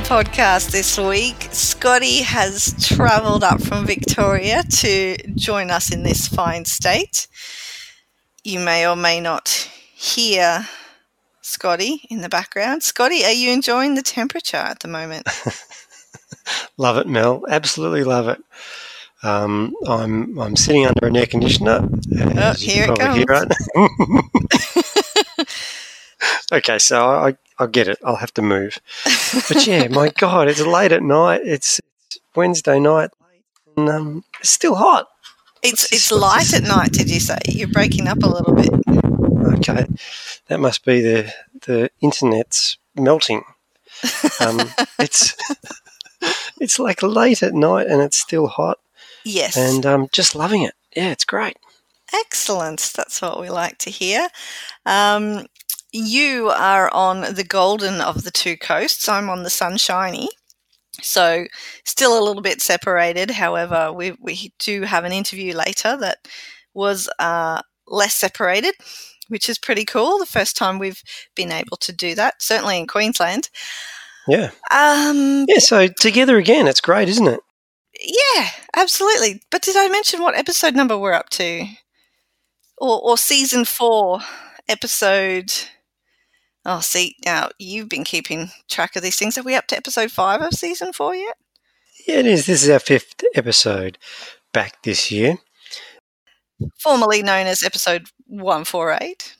Podcast this week. Scotty has travelled up from Victoria to join us in this fine state. You may or may not hear Scotty in the background. Scotty, are you enjoying the temperature at the moment? love it, Mel. Absolutely love it. Um, I'm I'm sitting under an air conditioner. Oh, here it comes. Okay, so I I get it. I'll have to move. But yeah, my God, it's late at night. It's, it's Wednesday night, and um, it's still hot. It's it's light at night. Did you say you're breaking up a little bit? Okay, that must be the the internet's melting. Um, it's it's like late at night and it's still hot. Yes, and I'm um, just loving it. Yeah, it's great. Excellent. That's what we like to hear. Um, you are on the golden of the two coasts. I'm on the sunshiny. So, still a little bit separated. However, we, we do have an interview later that was uh, less separated, which is pretty cool. The first time we've been able to do that, certainly in Queensland. Yeah. Um, yeah, so together again, it's great, isn't it? Yeah, absolutely. But did I mention what episode number we're up to? Or, or season four, episode Oh, see, now you've been keeping track of these things. Are we up to episode five of season four yet? Yeah, it is. This is our fifth episode back this year. Formerly known as episode 148.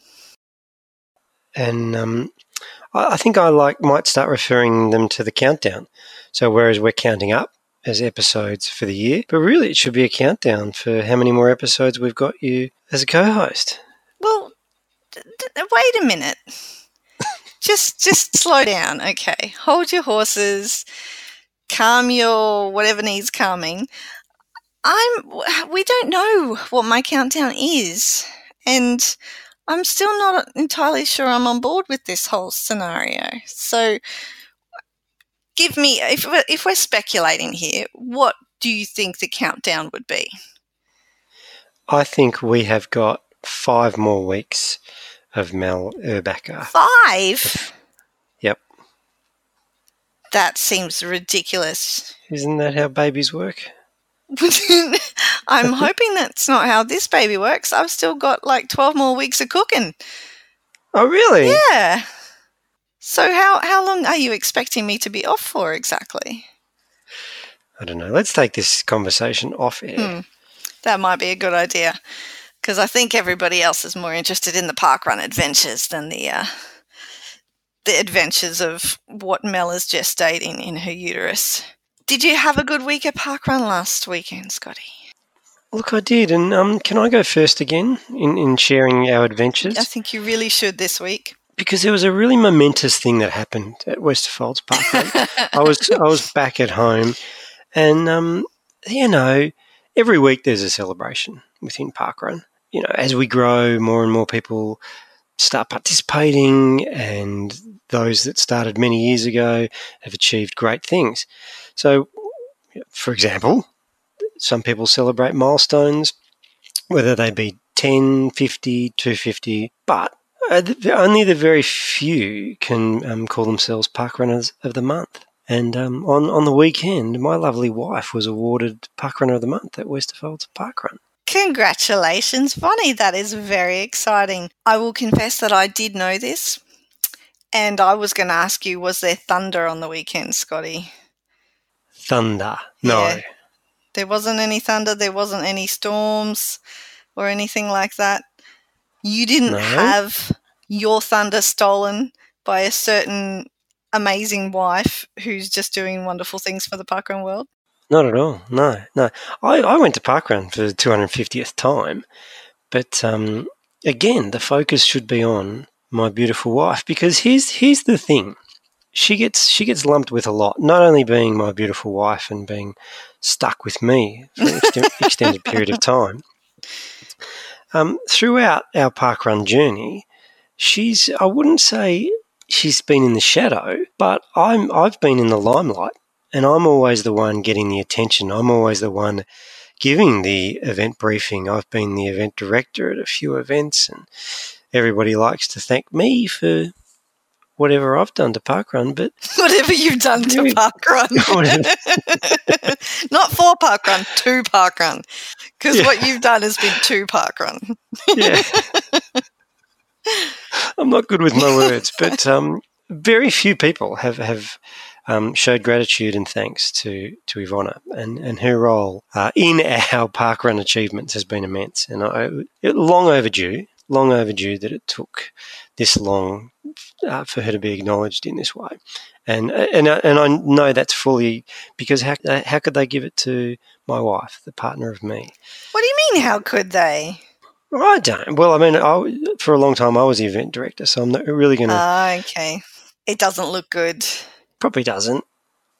And um, I, I think I like might start referring them to the countdown. So whereas we're counting up as episodes for the year, but really it should be a countdown for how many more episodes we've got you as a co-host. Well, d- d- wait a minute just just slow down, okay? Hold your horses, calm your whatever needs calming. I'm we don't know what my countdown is, and I'm still not entirely sure I'm on board with this whole scenario. So, give me if we're, if we're speculating here, what do you think the countdown would be? I think we have got five more weeks of Mel Urbacher. Five? Yep. That seems ridiculous. Isn't that how babies work? I'm hoping that's not how this baby works. I've still got like 12 more weeks of cooking. Oh, really? Yeah. So how how long are you expecting me to be off for exactly? I don't know. Let's take this conversation off air. Hmm. That might be a good idea because I think everybody else is more interested in the parkrun adventures than the uh, the adventures of what Mel is gestating in her uterus. Did you have a good week at parkrun last weekend, Scotty? Look, I did, and um, can I go first again in, in sharing our adventures? I think you really should this week because there was a really momentous thing that happened at Westerfolds Parkrun. I was I was back at home, and um, you know, every week there's a celebration within Parkrun you know, as we grow, more and more people start participating, and those that started many years ago have achieved great things. So, for example, some people celebrate milestones, whether they be 10, 50, 250, but only the very few can um, call themselves park runners of the month. And um, on, on the weekend, my lovely wife was awarded Park Runner of the Month at Westerfolds Parkrun. Congratulations, Bonnie. That is very exciting. I will confess that I did know this. And I was going to ask you, was there thunder on the weekend, Scotty? Thunder? No. Yeah. There wasn't any thunder. There wasn't any storms or anything like that. You didn't no. have your thunder stolen by a certain amazing wife who's just doing wonderful things for the parkrun world? Not at all. No, no. I, I went to parkrun for the 250th time, but um, again, the focus should be on my beautiful wife because here's here's the thing. She gets she gets lumped with a lot, not only being my beautiful wife and being stuck with me for an extended period of time. Um, throughout our parkrun journey, she's I wouldn't say she's been in the shadow, but I'm I've been in the limelight and I'm always the one getting the attention. I'm always the one giving the event briefing. I've been the event director at a few events, and everybody likes to thank me for whatever I've done to parkrun, but Whatever you've done to parkrun. Not for parkrun, to parkrun. Because Yeah. what you've done has been to parkrun. yeah. I'm not good with my words, but um, very few people have have um, showed gratitude and thanks to to Ivona, and and her role uh, in our parkrun achievements has been immense, and I, it, long overdue, long overdue that it took this long uh, for her to be acknowledged in this way, and and I- and I know that's fully because how uh, how could they give it to my wife, the partner of me? What do you mean, how could they? I don't. Well, I mean, I, for a long time I was the event director, so I'm not really going to. Ah, okay. It doesn't look good. Probably doesn't.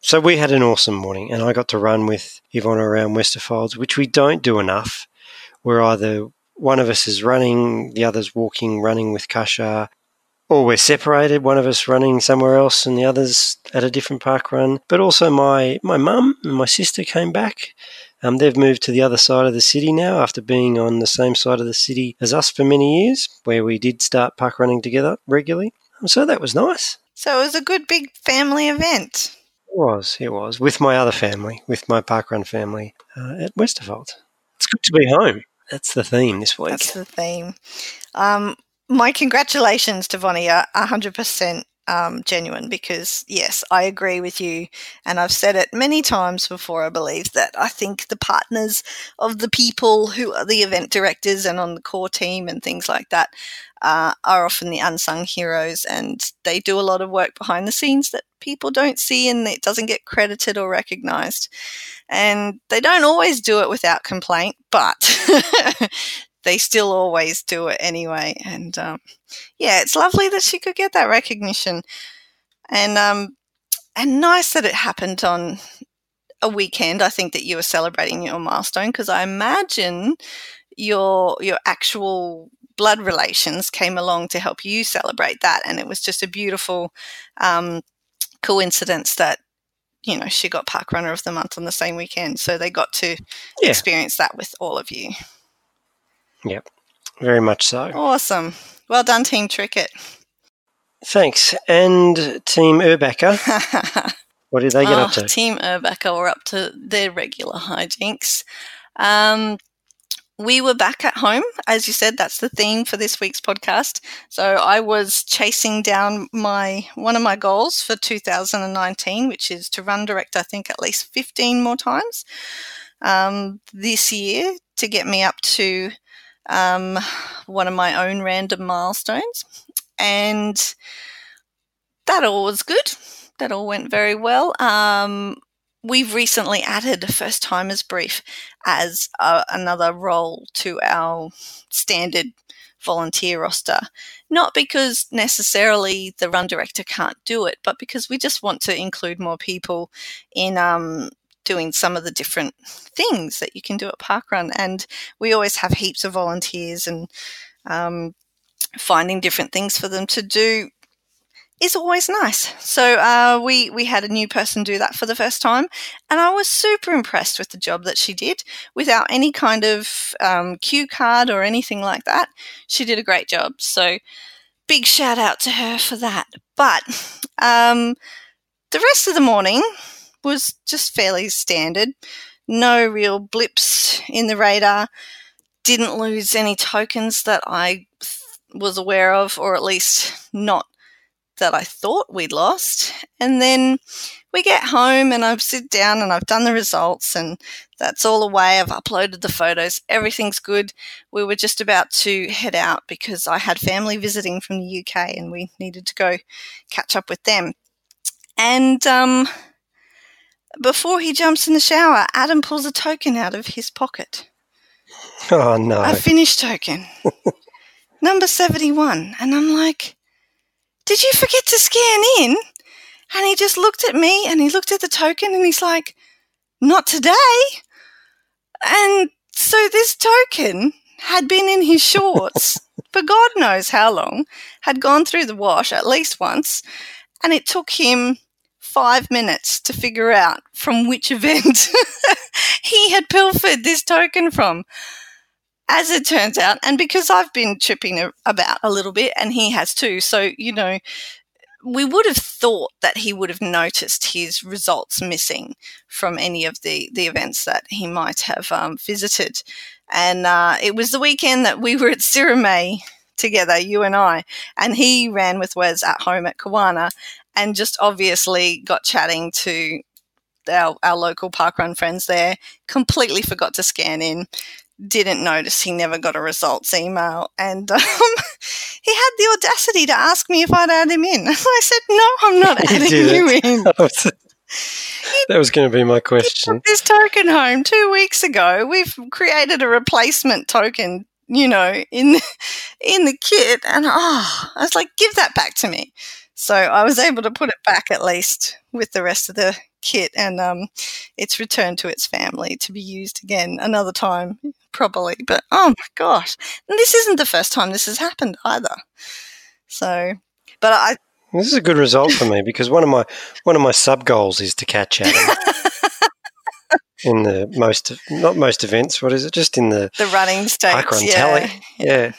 So we had an awesome morning, and I got to run with Yvonne around Westerfolds, which we don't do enough. We're either one of us is running, the other's walking, running with Kasha, or we're separated. One of us running somewhere else, and the others at a different park run. But also, my my mum and my sister came back. Um, they've moved to the other side of the city now after being on the same side of the city as us for many years, where we did start park running together regularly. So that was nice. So it was a good big family event. It was, it was, with my other family, with my parkrun family uh, at Westerfold. It's good to be home. That's the theme this week. That's the theme. Um, my congratulations to Vonnie are 100% um, genuine because, yes, I agree with you. And I've said it many times before, I believe, that I think the partners of the people who are the event directors and on the core team and things like that uh, are often the unsung heroes. And they do a lot of work behind the scenes that people don't see and it doesn't get credited or recognized. And they don't always do it without complaint, but they still always do it anyway. And um, yeah, it's lovely that she could get that recognition, and um, and nice that it happened on a weekend. I think that you were celebrating your milestone because I imagine your your actual blood relations came along to help you celebrate that, and it was just a beautiful um, coincidence that. You know, she got Park Runner of the Month on the same weekend, so they got to Yeah. experience that with all of you. Yep, very much so. Awesome. Well done, Team Tricket. Thanks. And Team Urbacher, what did they get oh, up to? Team Urbacher were up to their regular hijinks. Um, we were back at home, as you said. That's the theme for this week's podcast. So I was chasing down my one of my goals for 2019, which is to run direct. I think at least 15 more times um, this year to get me up to um, one of my own random milestones, and that all was good. That all went very well. Um, we've recently added a first timers brief as uh, another role to our standard volunteer roster. Not because necessarily the run director can't do it, but because we just want to include more people in um, doing some of the different things that you can do at Parkrun. And we always have heaps of volunteers and um, finding different things for them to do is always nice. So uh, we we had a new person do that for the first time, and I was super impressed with the job that she did without any kind of um, cue card or anything like that. She did a great job. So big shout out to her for that. But um, the rest of the morning was just fairly standard. No real blips in the radar. Didn't lose any tokens that I was aware of, or at least not that I thought we'd lost. And then we get home and I've sit down and I've done the results and that's all away. I've uploaded the photos. Everything's good. We were just about to head out because I had family visiting from the UK and we needed to go catch up with them. And um, before he jumps in the shower, Adam pulls a token out of his pocket. Oh, no. A finish token. Number 71. And I'm like, did you forget to scan in? And he just looked at me and he looked at the token and he's like, not today. And so this token had been in his shorts for God knows how long, had gone through the wash at least once, and it took him five minutes to figure out from which event he had pilfered this token from. As it turns out, and because I've been tripping about a little bit, and he has too, so you know, we would have thought that he would have noticed his results missing from any of the, the events that he might have um, visited. And uh, it was the weekend that we were at Sirime together, you and I, and he ran with Wes at home at Kawana and just obviously got chatting to our, our local parkrun friends there, completely forgot to scan in, didn't notice he never got a results email, and um, he had the audacity to ask me if I'd add him in. I said, "No, I'm not adding you in." that was going to be my question. this token home two weeks ago. We've created a replacement token, you know, in in the kit, and oh, I was like, "Give that back to me." So I was able to put it back at least with the rest of the kit, and um, it's returned to its family to be used again another time probably. But oh my gosh, and this isn't the first time this has happened either. So, but I. This is a good result for me because one of my one of my sub goals is to catch Adam. in the most not most events. What is it? Just in the the running stakes. Yeah. Tally. yeah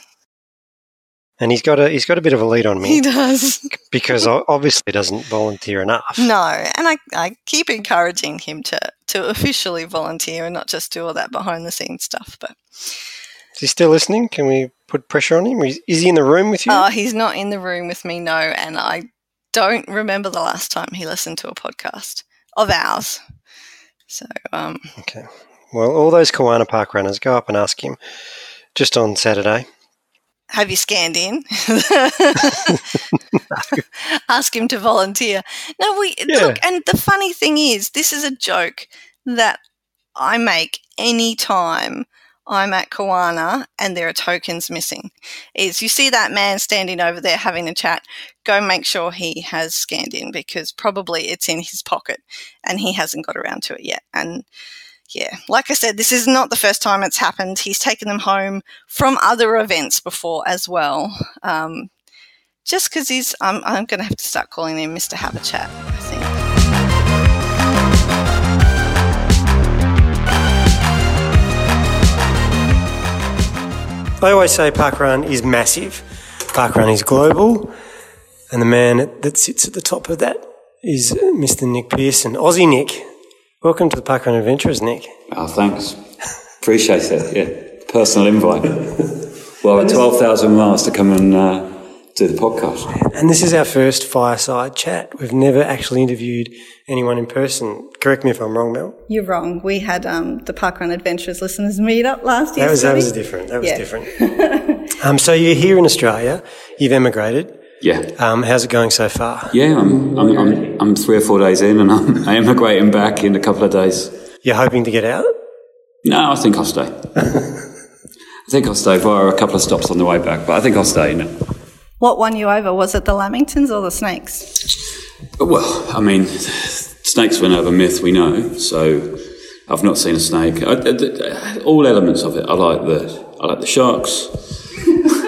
and he's got a he's got a bit of a lead on me. He does because obviously doesn't volunteer enough. No, and I, I keep encouraging him to to officially volunteer and not just do all that behind the scenes stuff. But is he still listening? Can we put pressure on him? Is, is he in the room with you? Oh, he's not in the room with me. No, and I don't remember the last time he listened to a podcast of ours. So um, okay. Well, all those Kawana Park runners, go up and ask him just on Saturday have you scanned in? Ask him to volunteer. No, we yeah. look, and the funny thing is, this is a joke that I make any time I'm at Kawana and there are tokens missing. Is you see that man standing over there having a chat, go make sure he has scanned in because probably it's in his pocket and he hasn't got around to it yet. And yeah, like I said, this is not the first time it's happened. He's taken them home from other events before as well. Um, just because he's, I'm, I'm going to have to start calling him Mr. Have a Chat, I think. I always say parkrun is massive. Parkrun is global. And the man that sits at the top of that is Mr. Nick Pearson. Aussie Nick. Welcome to the Parkrun Adventures, Nick. Oh, thanks. Appreciate it. Yeah, personal invite. well, 12,000 miles to come and uh, do the podcast. And this is our first fireside chat. We've never actually interviewed anyone in person. Correct me if I'm wrong, Mel. You're wrong. We had um, the Parkrun Adventures listeners meet up last year. That was, that was different. That was yeah. different. um, so you're here in Australia. You've emigrated. Yeah. Um, how's it going so far? Yeah, I'm, I'm, I'm, I'm, three or four days in and I'm emigrating back in a couple of days. You're hoping to get out? No, I think I'll stay. I think I'll stay via a couple of stops on the way back, but I think I'll stay. No. What won you over? Was it the Lamingtons or the Snakes? Well, I mean, snakes were another myth we know, so I've not seen a snake. I, I, all elements of it. I like the I like the sharks.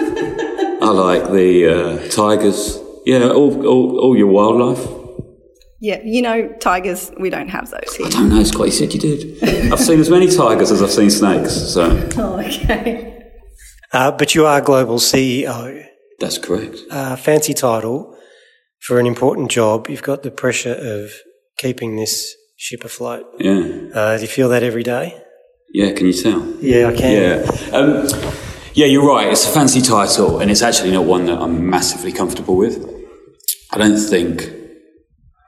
I like the uh, tigers. Yeah, all, all, all your wildlife. Yeah, you know, tigers, we don't have those here. I don't know, Scott, you said you did. I've seen as many tigers as I've seen snakes, so. Oh, okay. Uh, but you are global CEO. That's correct. Uh, fancy title for an important job. You've got the pressure of keeping this ship afloat. Yeah. Uh, do you feel that every day? Yeah, can you tell? Yeah, I can. Yeah. Um, yeah, you're right. It's a fancy title, and it's actually not one that I'm massively comfortable with. I don't think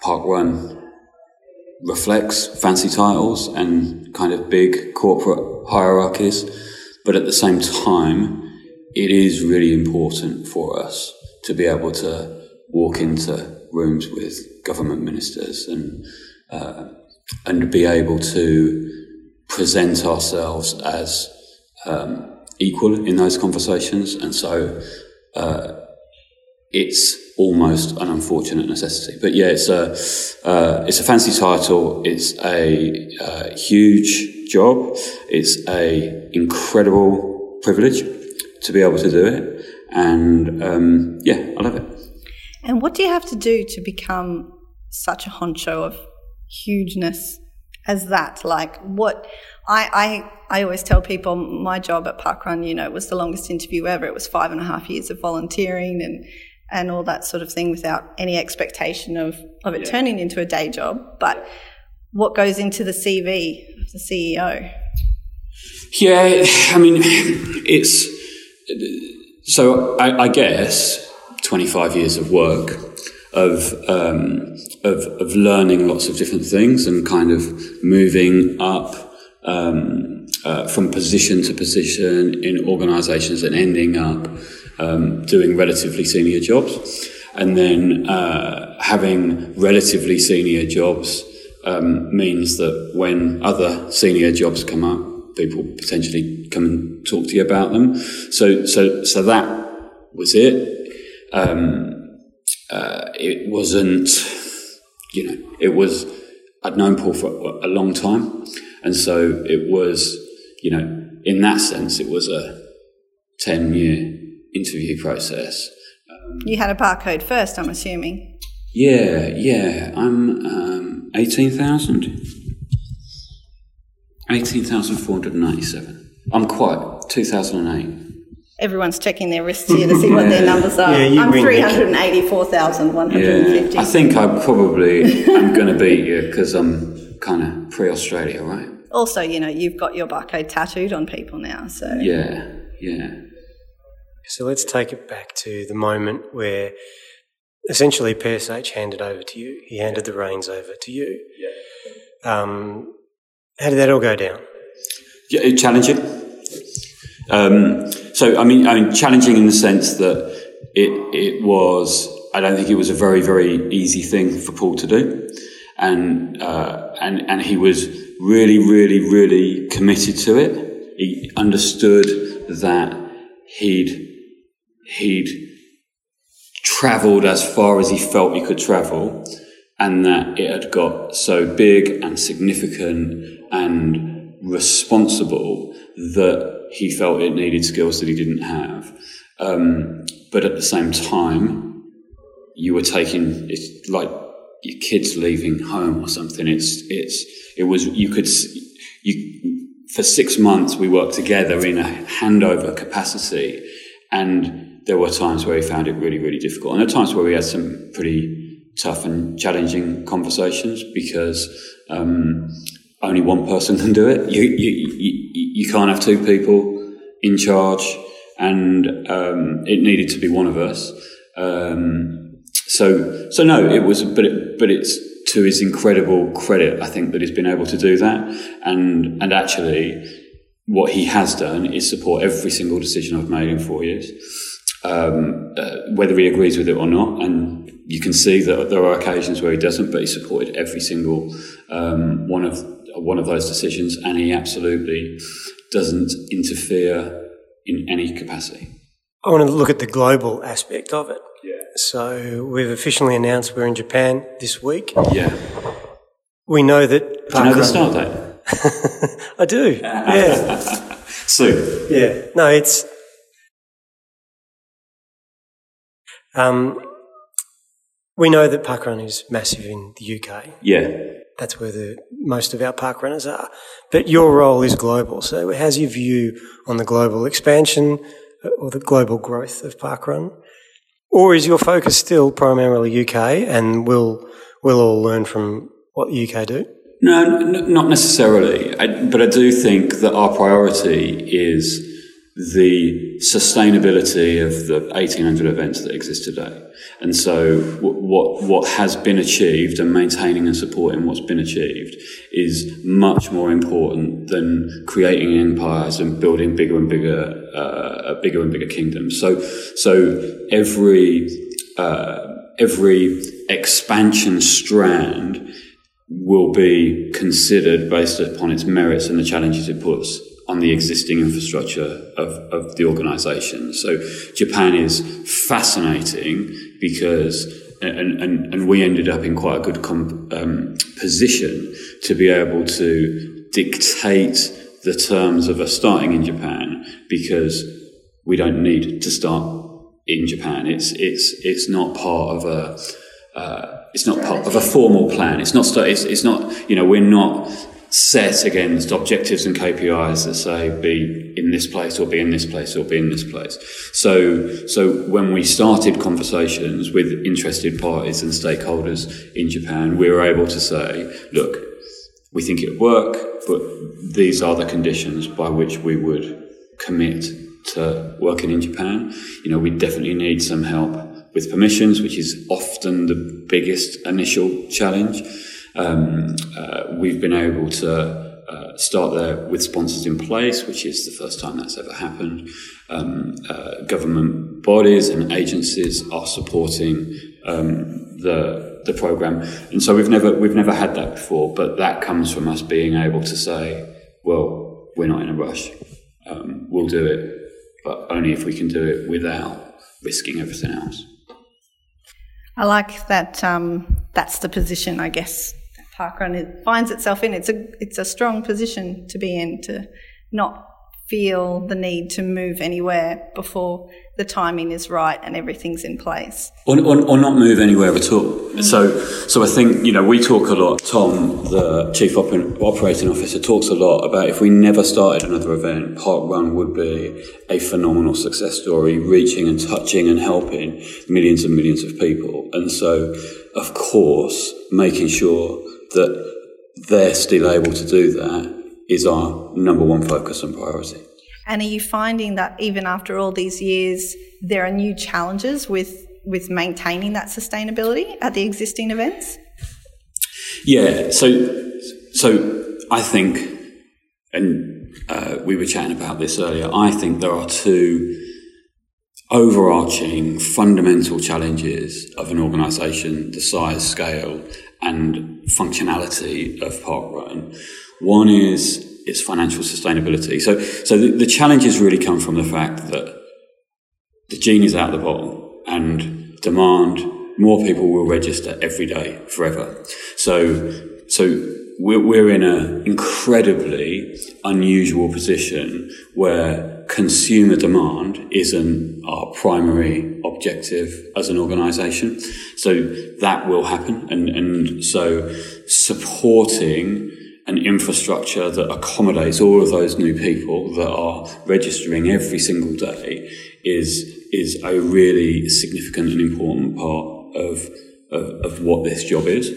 Parkrun reflects fancy titles and kind of big corporate hierarchies, but at the same time, it is really important for us to be able to walk into rooms with government ministers and uh, and be able to present ourselves as um, equal in those conversations, and so uh, it's almost an unfortunate necessity. But yeah, it's a uh, it's a fancy title. It's a uh, huge job. It's a incredible privilege to be able to do it, and um, yeah, I love it. And what do you have to do to become such a honcho of hugeness as that? Like what I, I, I always tell people my job at Parkrun, you know, was the longest interview ever. It was five and a half years of volunteering and and all that sort of thing without any expectation of, of it turning into a day job. But what goes into the CV of the CEO? Yeah, I mean, it's so I, I guess 25 years of work of, um, of, of learning lots of different things and kind of moving up um, uh, from position to position in organisations and ending up um, doing relatively senior jobs, and then uh, having relatively senior jobs um, means that when other senior jobs come up, people potentially come and talk to you about them. So, so, so that was it. Um, uh, it wasn't, you know, it was, I'd known Paul for a long time. And so it was, you know, in that sense, it was a 10 year interview process. Um, you had a barcode first, I'm assuming. Yeah, yeah. I'm um, 18,000. 18,497. I'm quite, 2008 everyone's checking their wrists here to see what their numbers are. Yeah, I'm 384,150. Yeah, I think I probably am going to beat you because I'm kind of pre Australia, right? Also, you know, you've got your barcode tattooed on people now, so. Yeah, yeah. So let's take it back to the moment where essentially PSH handed over to you. He handed the reins over to you. Yeah. Um, how did that all go down? Yeah, challenging. Um, so, I mean, I mean, challenging in the sense that it it was. I don't think it was a very very easy thing for Paul to do, and uh, and and he was really really really committed to it. He understood that he'd he'd travelled as far as he felt he could travel, and that it had got so big and significant and responsible that he felt it needed skills that he didn't have. Um, but at the same time, you were taking it's like your kids leaving home or something. It's it's it was you could you for six months we worked together in a handover capacity, and there were times where he found it really really difficult, and there were times where we had some pretty tough and challenging conversations because um, only one person can do it. You, you, you, you can't have two people in charge, and um, it needed to be one of us. Um, so, so no, it was, but it, but it's to his incredible credit, I think, that he's been able to do that, and and actually, what he has done is support every single decision I've made in four years, um, uh, whether he agrees with it or not, and you can see that there are occasions where he doesn't, but he supported every single um, one of one of those decisions, and he absolutely doesn't interfere in any capacity. I want to look at the global aspect of it. So we've officially announced we're in Japan this week. Yeah. We know that. Do you know the start date? I do. Yeah. Soon. Yeah. No, it's. Um, we know that parkrun is massive in the UK. Yeah. That's where the most of our park runners are. But your role is global. So how's your view on the global expansion uh, or the global growth of parkrun? Or is your focus still primarily UK and we'll, we'll all learn from what the UK do? No, n- not necessarily. I, but I do think that our priority is the sustainability of the 1800 events that exist today. And so, what what has been achieved and maintaining and supporting what's been achieved is much more important than creating empires and building bigger and bigger, uh, bigger and bigger kingdoms. So, so every uh, every expansion strand will be considered based upon its merits and the challenges it puts on the existing infrastructure of, of the organization. So Japan is fascinating because, and, and, and we ended up in quite a good comp, um, position to be able to dictate the terms of us starting in Japan because we don't need to start in Japan. It's, it's, it's not part of a, uh, it's not part of a formal plan. It's not, it's, it's not, you know, we're not, set against objectives and KPIs that say be in this place or be in this place or be in this place. So, so when we started conversations with interested parties and stakeholders in Japan, we were able to say, look, we think it would work, but these are the conditions by which we would commit to working in Japan. You know, we definitely need some help with permissions, which is often the biggest initial challenge. Um, uh, we've been able to uh, start there with sponsors in place, which is the first time that's ever happened. Um, uh, government bodies and agencies are supporting um, the the program, and so we've never we've never had that before. But that comes from us being able to say, well, we're not in a rush. Um, we'll do it, but only if we can do it without risking everything else. I like that. Um, that's the position, I guess, parkrun finds itself in. It's a it's a strong position to be in to not feel the need to move anywhere before the timing is right and everything's in place. Or, or, or not move anywhere at all. Mm. So, so I think, you know, we talk a lot, Tom, the Chief Operating Officer, talks a lot about if we never started another event, Park Run would be a phenomenal success story, reaching and touching and helping millions and millions of people. And so, of course, making sure that they're still able to do that is our number one focus and priority. And are you finding that even after all these years, there are new challenges with with maintaining that sustainability at the existing events? Yeah. So so I think, and uh, we were chatting about this earlier. I think there are two overarching fundamental challenges of an organisation the size, scale, and functionality of Parkrun. One is its financial sustainability. So, so the, the challenges really come from the fact that the genie is out of the bottle and demand more people will register every day forever. So, so we're, we're in an incredibly unusual position where consumer demand isn't our primary objective as an organization. So that will happen. And, and so supporting an infrastructure that accommodates all of those new people that are registering every single day is, is a really significant and important part of, of, of what this job is.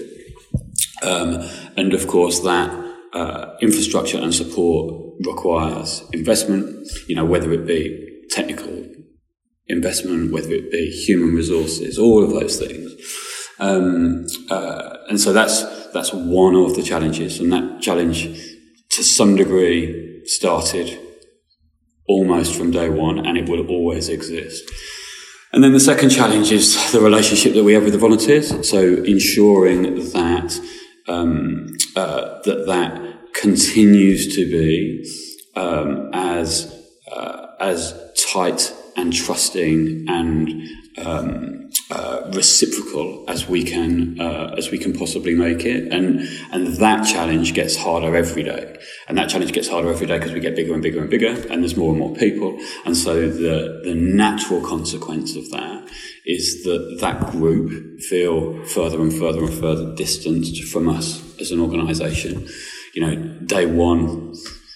Um, and of course, that uh, infrastructure and support requires investment, you know, whether it be technical investment, whether it be human resources, all of those things. Um, uh, and so that's, that's one of the challenges. And that challenge, to some degree, started almost from day one and it will always exist. And then the second challenge is the relationship that we have with the volunteers. So ensuring that um, uh, that that continues to be um, as uh, as tight and trusting and um, uh, reciprocal as we can uh, as we can possibly make it, and and that challenge gets harder every day, and that challenge gets harder every day because we get bigger and bigger and bigger, and there's more and more people, and so the the natural consequence of that is that that group feel further and further and further distanced from us as an organisation. You know, day one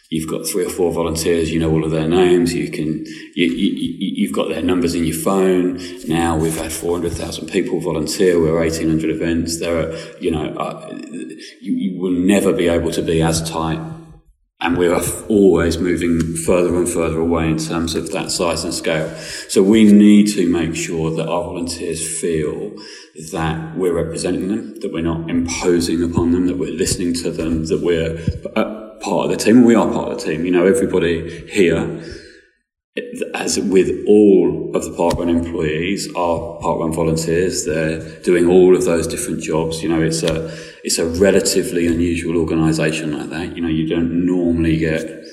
you've got three or four volunteers, you know all of their names, you can, you, you, have got their numbers in your phone. Now we've had 400,000 people volunteer, we're 1800 events. There are, you know, uh, you, you will never be able to be as tight and we're always moving further and further away in terms of that size and scale. So we need to make sure that our volunteers feel that we're representing them, that we're not imposing upon them, that we're listening to them, that we're uh, part of the team. We are part of the team. You know, everybody here, as with all of the Parkrun employees, are Parkrun volunteers. They're doing all of those different jobs. You know, it's a it's a relatively unusual organisation like that. You know, you don't normally get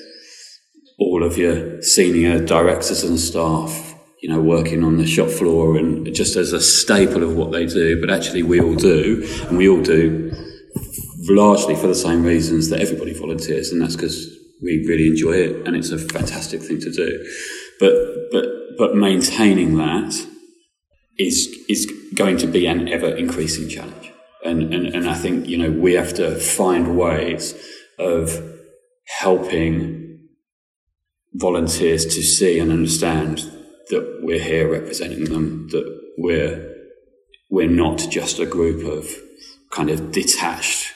all of your senior directors and staff you know, working on the shop floor and just as a staple of what they do, but actually we all do, and we all do largely for the same reasons that everybody volunteers, and that's because we really enjoy it and it's a fantastic thing to do. But but but maintaining that is is going to be an ever increasing challenge. And, and and I think you know we have to find ways of helping volunteers to see and understand that we're here representing them, that we're we're not just a group of kind of detached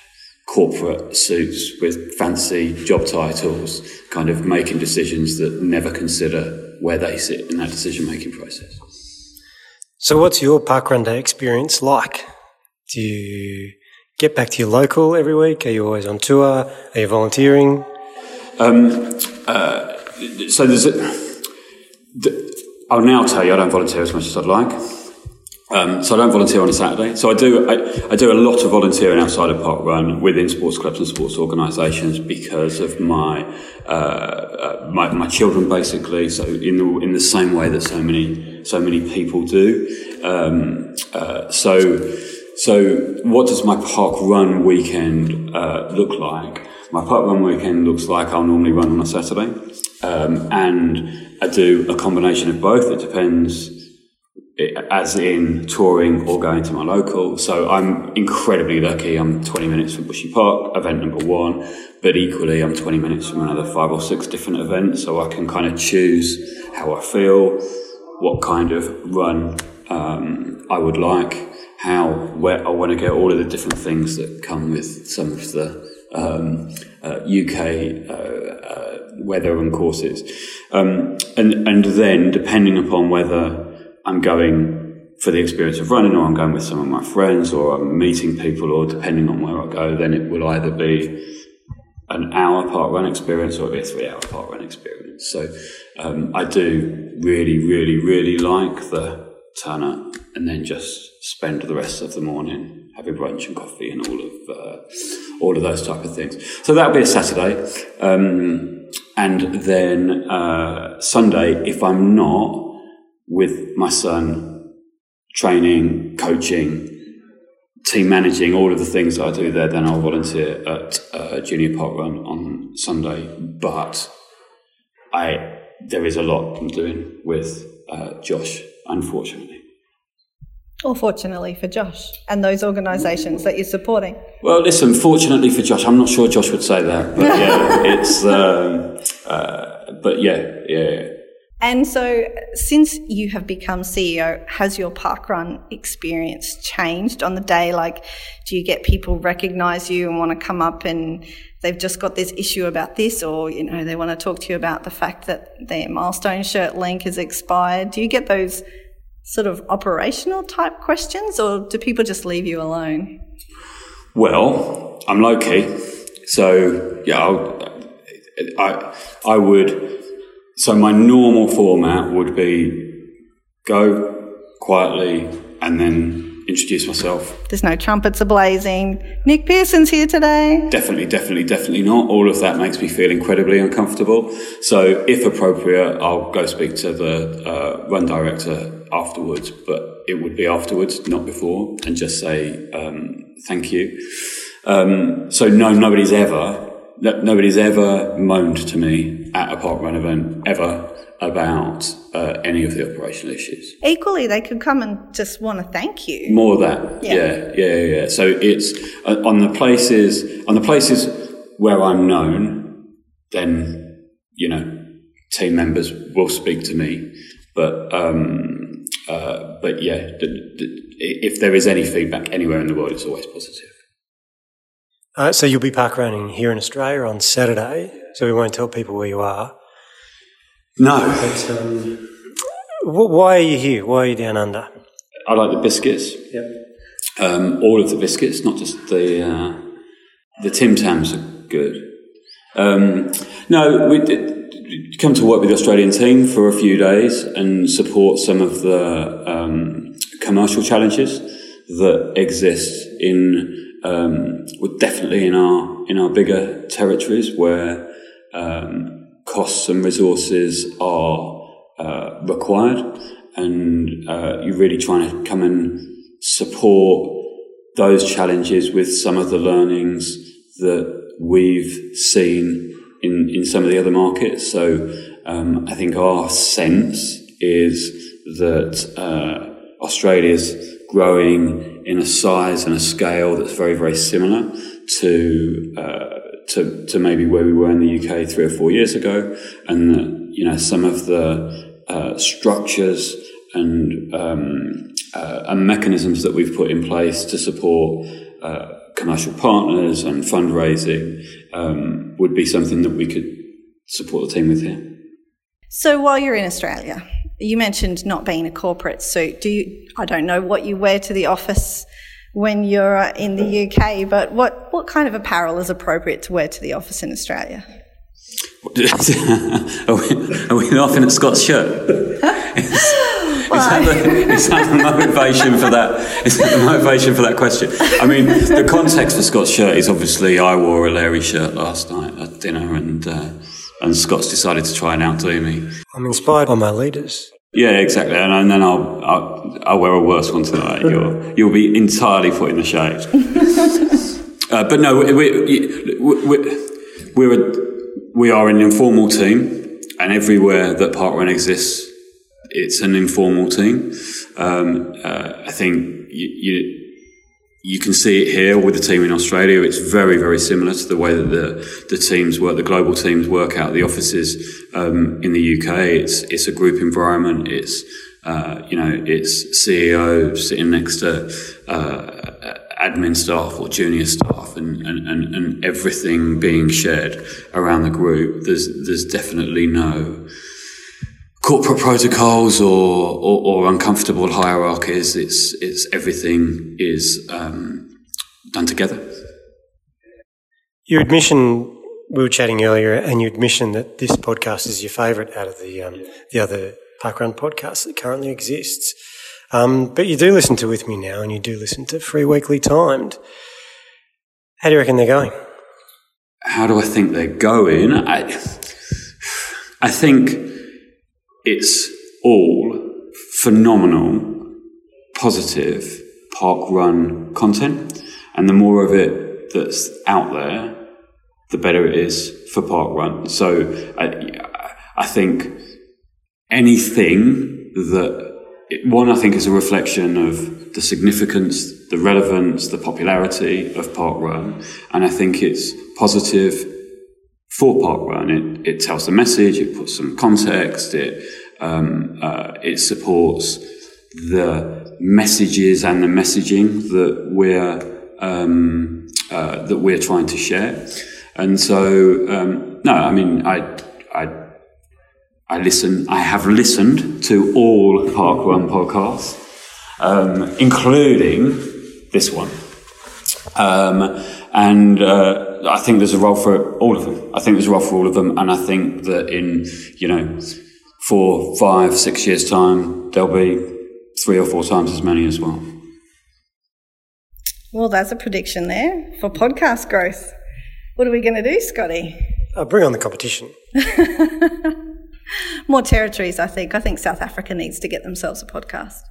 corporate suits with fancy job titles, kind of making decisions that never consider where they sit in that decision making process. So, what's your parkrun day experience like? Do you get back to your local every week? Are you always on tour? Are you volunteering? Um, uh, so there's a, the, I'll now tell you I don't volunteer as much as I'd like. Um, so I don't volunteer on a Saturday. So I do I, I, do a lot of volunteering outside of Park Run within sports clubs and sports organisations because of my, uh, uh, my my children basically. So in the in the same way that so many so many people do. Um, uh, so so what does my Park Run weekend uh, look like? My Park Run weekend looks like I'll normally run on a Saturday, um, and I do a combination of both. It depends as in touring or going to my local. So I'm incredibly lucky. I'm 20 minutes from Bushy Park, event number one, but equally I'm 20 minutes from another five or six different events. So I can kind of choose how I feel, what kind of run um, I would like, how, where I want to get all of the different things that come with some of the um, uh, UK uh, uh, weather and courses. Um, and, and then depending upon whether I'm going for the experience of running, or I'm going with some of my friends, or I'm meeting people, or depending on where I go, then it will either be an hour parkrun experience or a three hour parkrun experience. So um, I do really, really, really like the turn up and then just spend the rest of the morning having brunch and coffee and all of uh, all of those type of things. So that'll be a Saturday, um, and then uh, Sunday if I'm not with my son, training, coaching, team managing, all of the things that I do there, then I'll volunteer at uh, Junior Park Run on Sunday. But I there is a lot I'm doing with uh, Josh, unfortunately. Or fortunately for Josh and those organisations that you're supporting. Well, listen, fortunately for Josh, I'm not sure Josh would say that, but yeah, it's. Um, uh, but yeah, yeah. And so, since you have become CEO, has your parkrun experience changed on the day? Like, do you get people recognize you and want to come up and they've just got this issue about this, or, you know, they want to talk to you about the fact that their milestone shirt link has expired? Do you get those sort of operational type questions, or do people just leave you alone? Well, I'm low key. So, yeah, I'll, I, I would so my normal format would be go quietly and then introduce myself. There's no trumpets ablazing. Nick Pearson's here today. Definitely, definitely, definitely not. All of that makes me feel incredibly uncomfortable. So, if appropriate, I'll go speak to the uh, run director afterwards, but it would be afterwards, not before, and just say um, thank you. Um, so, no, nobody's ever nobody's ever moaned to me at a park run event ever about uh, any of the operational issues. Equally, they could come and just want to thank you. More of that, yeah, yeah, yeah. yeah. So it's uh, on the places on the places where I'm known, then you know, team members will speak to me. But um, uh, but yeah, if there is any feedback anywhere in the world, it's always positive. Uh, so you'll be park running here in Australia on Saturday, so we won't tell people where you are. No. But, um, why are you here? Why are you down under? I like the biscuits. Yep. Um, all of the biscuits, not just the uh, the Tim Tams are good. Um, no, we did come to work with the Australian team for a few days and support some of the um, commercial challenges that exist in um, we're definitely in our in our bigger territories where um, costs and resources are uh, required, and uh, you're really trying to come and support those challenges with some of the learnings that we've seen in in some of the other markets. So um, I think our sense is that uh, Australia's growing in a size and a scale that's very, very similar to uh, to, to maybe where we were in the UK three or four years ago, and that, you know some of the uh, structures and um, uh, and mechanisms that we've put in place to support uh, commercial partners and fundraising um, would be something that we could support the team with here. So while you're in Australia, you mentioned not being a corporate suit. Do you? I don't know what you wear to the office when you're in the UK, but what what kind of apparel is appropriate to wear to the office in Australia? are, we, are we laughing at Scott's shirt? Is, that the, is that the motivation for that? Is that the motivation for that question? I mean, the context for Scott's shirt is obviously I wore a Larry shirt last night at dinner, and uh, and Scott's decided to try and outdo me. I'm inspired by my leaders. Yeah, exactly. And, and then I'll, I'll, I'll wear a worse one tonight. You'll you'll be entirely put in the shade. uh, but no, we, we, we, we're a, we are an informal team, and everywhere that Parkrun exists, it's an informal team. Um, uh, I think you, you you can see it here with the team in Australia. It's very, very similar to the way that the, the teams work, the global teams work out the offices um, in the UK. It's it's a group environment. It's uh, you know it's CEO sitting next to uh, admin staff or junior staff, and, and, and, and everything being shared around the group. There's there's definitely no corporate protocols or, or, or, uncomfortable hierarchies. It's, it's everything is um, done together. Your admission, we were chatting earlier, and your admission that this podcast is your favourite out of the um, the other parkrun podcasts that currently exists. Um, but you do listen to With Me Now, and you do listen to Free Weekly Timed. How do you reckon they're going? How do I think they're going? I, I think it's all phenomenal, positive parkrun content. And the more of it that's out there, the better it is for parkrun. So I, I think anything that one, I think, is a reflection of the significance, the relevance, the popularity of parkrun. And I think it's positive for parkrun. It, it tells the message, it puts some context, it, um, uh, it supports the messages and the messaging that we're, um, uh, that we're trying to share. And so, um, no, I mean, I, I, I listen, I have listened to all parkrun podcasts, um, including this one. Um, and uh, I think there's a role for all of them. I think there's a role for all of them, and I think that in you know four, five, six years time, there'll be three or four times as many as well. Well, that's a prediction there for podcast growth. What are we going to do, Scotty? I'll bring on the competition. More territories, I think. I think South Africa needs to get themselves a podcast.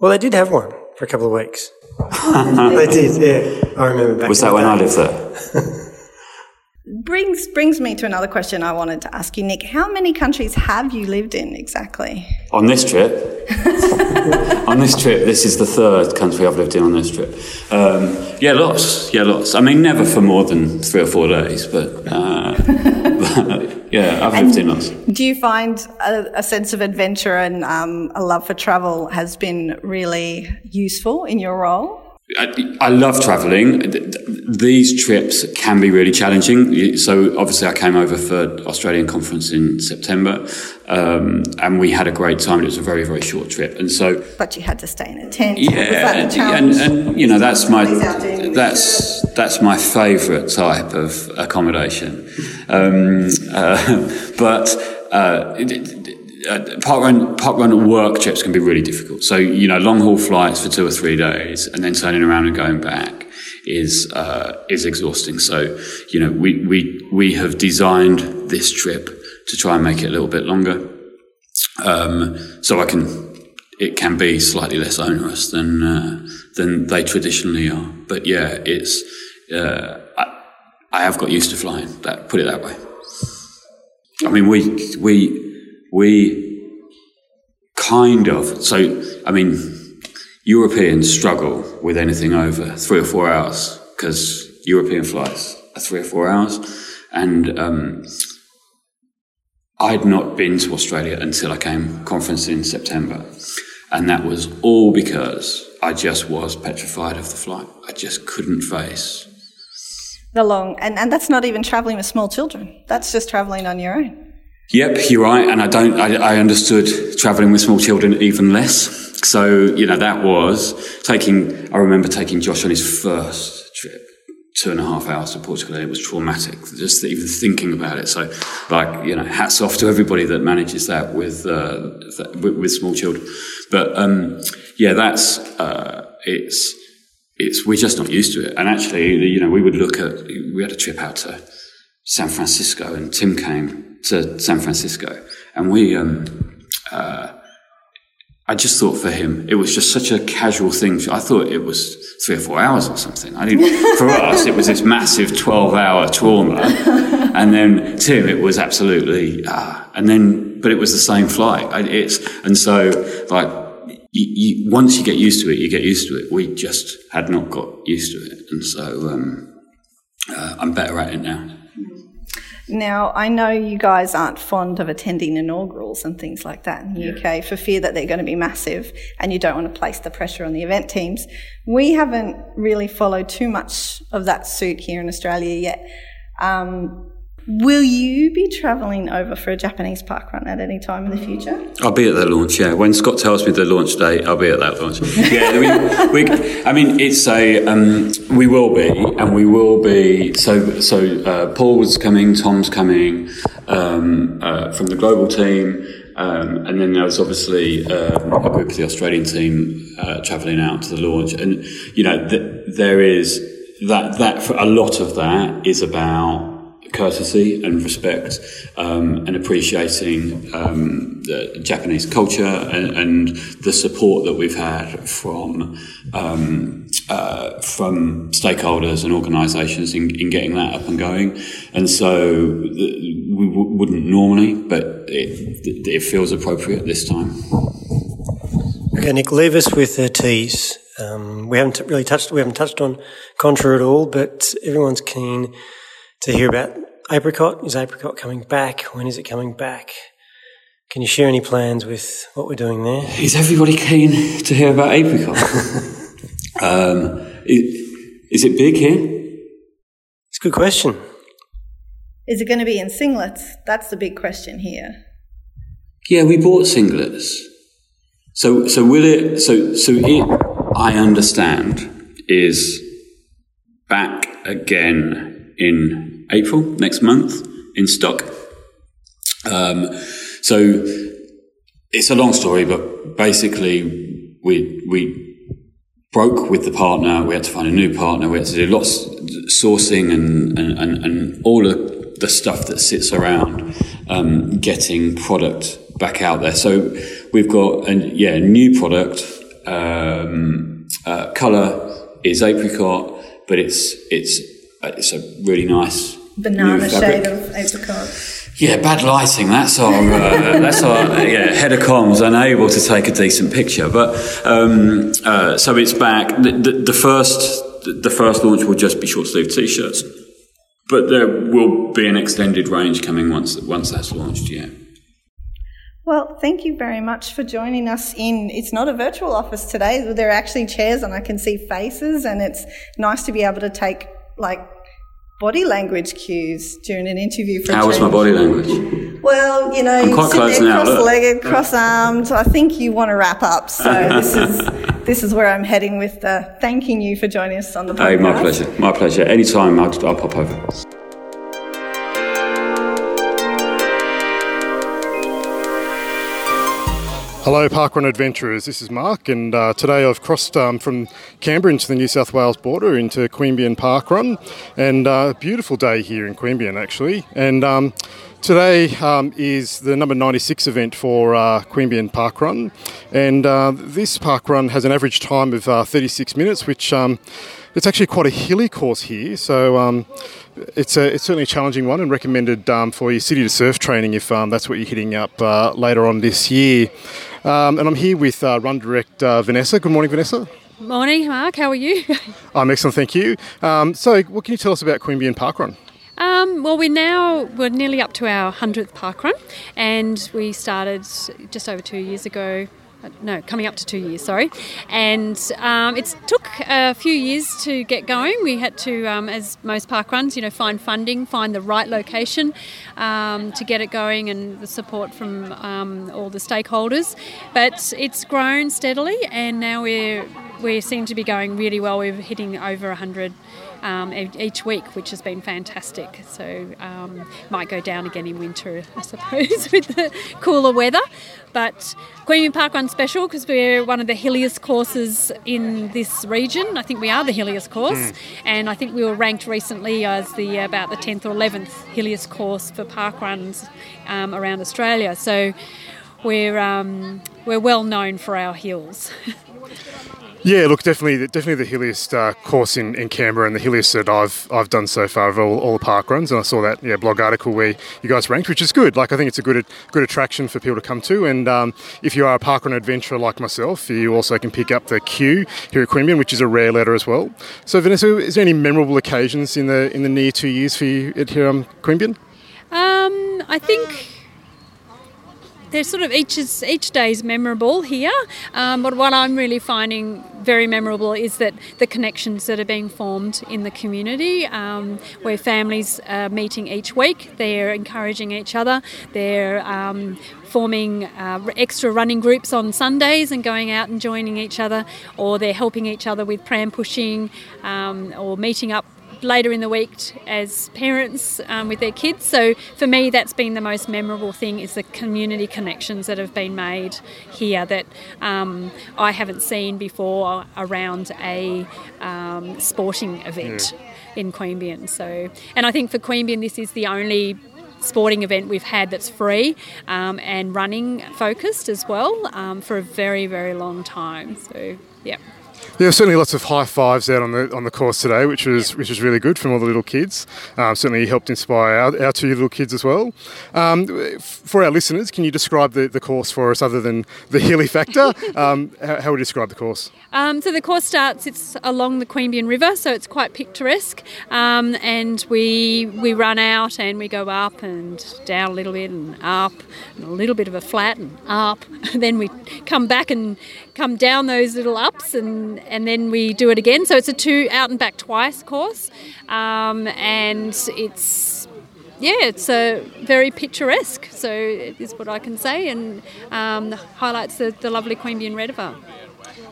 Well, they did have one for a couple of weeks. They did, yeah. I remember back. Was that when I lived there? brings brings me to another question I wanted to ask you, Nick. How many countries have you lived in exactly? On this trip, on this trip, this is the third country I've lived in on this trip. Um, yeah, lots. Yeah, lots. I mean, never for more than three or four days, but, uh, but yeah, I've lived and in. Do you find a, a sense of adventure and um, a love for travel has been really useful in your role? I, I love traveling. These trips can be really challenging. So obviously, I came over for Australian conference in September, um, and we had a great time. It was a very very short trip, and so. But you had to stay in a tent. Yeah, and, and you know that's my that's that's my favourite type of accommodation, um, uh, but. Uh, it, uh, parkrun park run work trips can be really difficult. So you know, long haul flights for two or three days, and then turning around and going back is uh, is exhausting. So you know, we we we have designed this trip to try and make it a little bit longer, um, so I can. It can be slightly less onerous than uh, than they traditionally are, but yeah, it's. Uh, I, I have got used to flying. That put it that way. I mean, we we we kind of, so, I mean, Europeans struggle with anything over three or four hours because European flights are three or four hours, and um, I'd not been to Australia until I came conference in September, and that was all because I just was petrified of the flight. I just couldn't face the long, and, and that's not even traveling with small children. That's just traveling on your own. Yep, you're right. And I don't, I, I understood traveling with small children even less. So, you know, that was taking, I remember taking Josh on his first trip, two and a half hours to Portugal, and it was traumatic, just even thinking about it. So, like, you know, hats off to everybody that manages that with, uh, with, with, small children. But, um, yeah, that's, uh, it's, it's, we're just not used to it. And actually, you know, we would look at, we had a trip out to San Francisco and Tim came to San Francisco, and we. Um, uh, I just thought for him, it was just such a casual thing. I thought it was three or four hours or something. I didn't, for us, it was this massive 12 hour trauma. And then Tim, it was absolutely, uh, and then, but it was the same flight. It's, and so like, you, you, once you get used to it, you get used to it. We just had not got used to it. And so, um, uh, I'm better at it now. Now, I know you guys aren't fond of attending inaugurals and things like that in the yeah. UK for fear that they're going to be massive and you don't want to place the pressure on the event teams. We haven't really followed too much of that suit here in Australia yet. Um, Will you be travelling over for a Japanese parkrun at any time in the future? I'll be at the launch. Yeah, when Scott tells me the launch date, I'll be at that launch. Yeah, we, we, I mean, it's a um, we will be, and we will be. So, so uh, Paul's coming, Tom's coming um, uh, from the global team. Um, and then there's obviously um, a group of the Australian team uh, travelling out to the launch, and you know th- there is that that for a lot of that is about courtesy and respect um, and appreciating um, the Japanese culture and, and, the support that we've had from um, uh, from stakeholders and organisations in, in, getting that up and going. And so we w- wouldn't normally, but it, it feels appropriate this time. Okay, Nick, leave us with the teas. Um, we haven't really touched we haven't touched on Contra at all, but everyone's keen to hear about Apricot. Is Apricot coming back? When is it coming back? Can you share any plans with what we're doing there? Is everybody keen to hear about Apricot? um, is, is it big here? It's a good question. Is it going to be in singlets? That's the big question here. Yeah, we bought singlets. So, so will it? So, so it. I understand is back again in April next month in stock. Um, so it's a long story, but basically we we broke with the partner. We had to find a new partner. We had to do lots of sourcing and and, and, and all of the stuff that sits around um, getting product back out there. So we've got a yeah new product. Um, uh, color is apricot, but it's it's it's a really nice banana shade of apricot. Yeah, bad lighting. That's our uh, that's our yeah head of comms unable to take a decent picture. But um, uh, so it's back. The, the, the, first the first launch will just be short sleeve t-shirts, but there will be an extended range coming once once that's launched. Yeah. Well, thank you very much for joining us in. It's not a virtual office today. There are actually chairs, and I can see faces, and it's nice to be able to take like body language cues during an interview. For How was my body language? Well, you know, I'm quite close now, cross-legged, cross-armed. I think you want to wrap up. So this is this is where I'm heading with the thanking you for joining us on the podcast. Hey, my pleasure. My pleasure. Anytime, I'll, I'll pop over. Hello, Parkrun adventurers. This is Mark, and uh, today I've crossed um, from Canberra into the New South Wales border into Queanbeyan Parkrun, and uh, beautiful day here in Queanbeyan actually. And um, today um, is the number 96 event for uh, Queanbeyan Parkrun, and uh, this parkrun has an average time of uh, 36 minutes, which um, it's actually quite a hilly course here, so um, it's, a, it's certainly a challenging one and recommended um, for your city to surf training if um, that's what you're hitting up uh, later on this year. Um, and I'm here with uh, Run Direct uh, Vanessa. Good morning, Vanessa. Morning, Mark. How are you? I'm excellent, thank you. Um, so, what can you tell us about Queanbeyan Parkrun? Um, well, we're now we're nearly up to our hundredth parkrun, and we started just over two years ago. No, coming up to two years, sorry. And um, it took a few years to get going. We had to, um, as most parkruns, you know, find funding, find the right location um, to get it going, and the support from um, all the stakeholders. But it's grown steadily, and now we're we seem to be going really well. We're hitting over 100 um, each week, which has been fantastic. So um, might go down again in winter, I suppose, with the cooler weather. But Queanbeyan parkrun special because we're one of the hilliest courses in this region. I think we are the hilliest course, and I think we were ranked recently as the about the 10th or 11th hilliest course for parkruns um, around Australia. So we're um, we're well known for our hills. Yeah, look, definitely, definitely the hilliest uh, course in, in Canberra and the hilliest that I've I've done so far of all, all the parkruns. And I saw that yeah blog article where you guys ranked, which is good. Like I think it's a good good attraction for people to come to. And um, if you are a parkrun adventurer like myself, you also can pick up the Q here at Queanbeyan, which is a rare letter as well. So Vanessa, is there any memorable occasions in the in the near two years for you at here um, Queanbeyan? Um, I think there's sort of each is, each day is memorable here, um, but what I'm really finding very memorable is that the connections that are being formed in the community, um, where families are meeting each week, they're encouraging each other, they're um, forming uh, extra running groups on Sundays and going out and joining each other, or they're helping each other with pram pushing, um, or meeting up later in the week as parents um, with their kids. So for me, that's been the most memorable thing is the community connections that have been made here that um, I haven't seen before around a um, sporting event in Queanbeyan. So, and I think for Queanbeyan, this is the only sporting event we've had that's free um, and running focused as well um, for a very very long time. So yeah. There were certainly lots of high fives out on the on the course today, which was which was really good from all the little kids. Um, certainly helped inspire our, our two little kids as well. Um, for our listeners, can you describe the, the course for us, other than the hilly factor? um, how, how would you describe the course? Um, so the course starts. It's along the Queanbeyan River, so it's quite picturesque. Um, and we we run out and we go up and down a little bit and up, and a little bit of a flat and up. And then we come back and come down those little ups, and and then we do it again. So it's a two out and back twice course, um, and it's yeah, it's a very picturesque. So is what I can say, and um, highlights the, the lovely Queanbeyan River.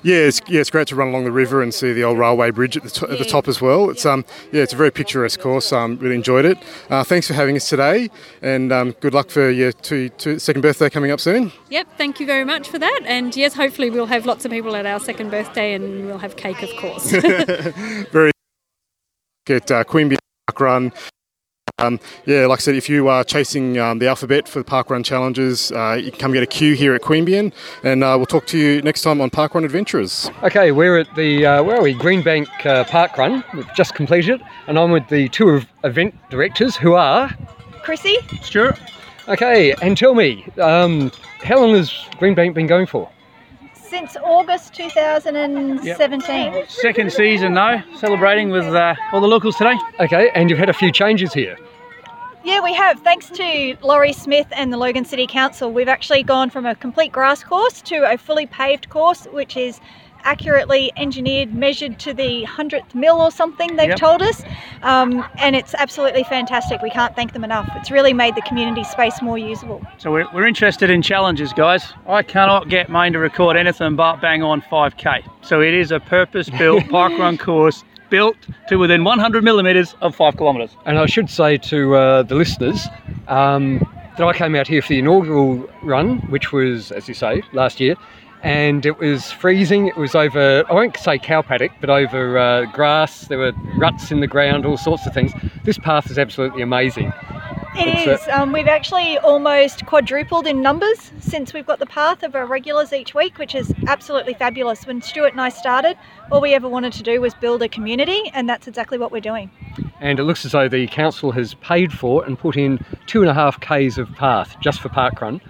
Yeah, it's, yeah, it's great to run along the river and see the old railway bridge at the, to- at the top as well. It's um, yeah, it's a very picturesque course. Um, really enjoyed it. Uh, thanks for having us today, and um, good luck for your two, two, second birthday coming up soon. Yep, thank you very much for that. And yes, hopefully we'll have lots of people at our second birthday and we'll have cake, of course. Very at uh, Queanbeyan parkrun. Um, yeah, like I said, if you are chasing um, the alphabet for the parkrun challenges, uh, you can come get a Q here at Queanbeyan, and uh, we'll talk to you next time on parkrun Adventurers. Okay, we're at the uh, where are we? Greenbank uh, parkrun. We've just completed, and I'm with the two event directors who are. Chrissy? Stuart. Okay, and tell me, um, how long has Greenbank been going for? Since August 2017. Second season now, celebrating with uh, all the locals today. Okay, and you've had a few changes here. Yeah, we have. Thanks to Laurie Smith and the Logan City Council, we've actually gone from a complete grass course to a fully paved course, which is accurately engineered, measured to the hundredth mil or something, they've Yep. told us. Um, and it's absolutely fantastic. We can't thank them enough. It's really made the community space more usable. So we're, we're interested in challenges, guys. I cannot get mine to record anything but bang on 5k. So it is a purpose-built parkrun course built to within 100 millimeters of five kilometers. And I should say to uh, the listeners um, that I came out here for the inaugural run, which was, as you say, last year, and it was freezing. It was over, I won't say cow paddock, but over uh, grass. There were ruts in the ground, all sorts of things. This path is absolutely amazing. It It's, is. Um, we've actually almost quadrupled in numbers since we've got the path of our regulars each week, which is absolutely fabulous. When Stuart and I started, all we ever wanted to do was build a community, and that's exactly what we're doing. And it looks as though the council has paid for and put in two and a half k's of path just for parkrun.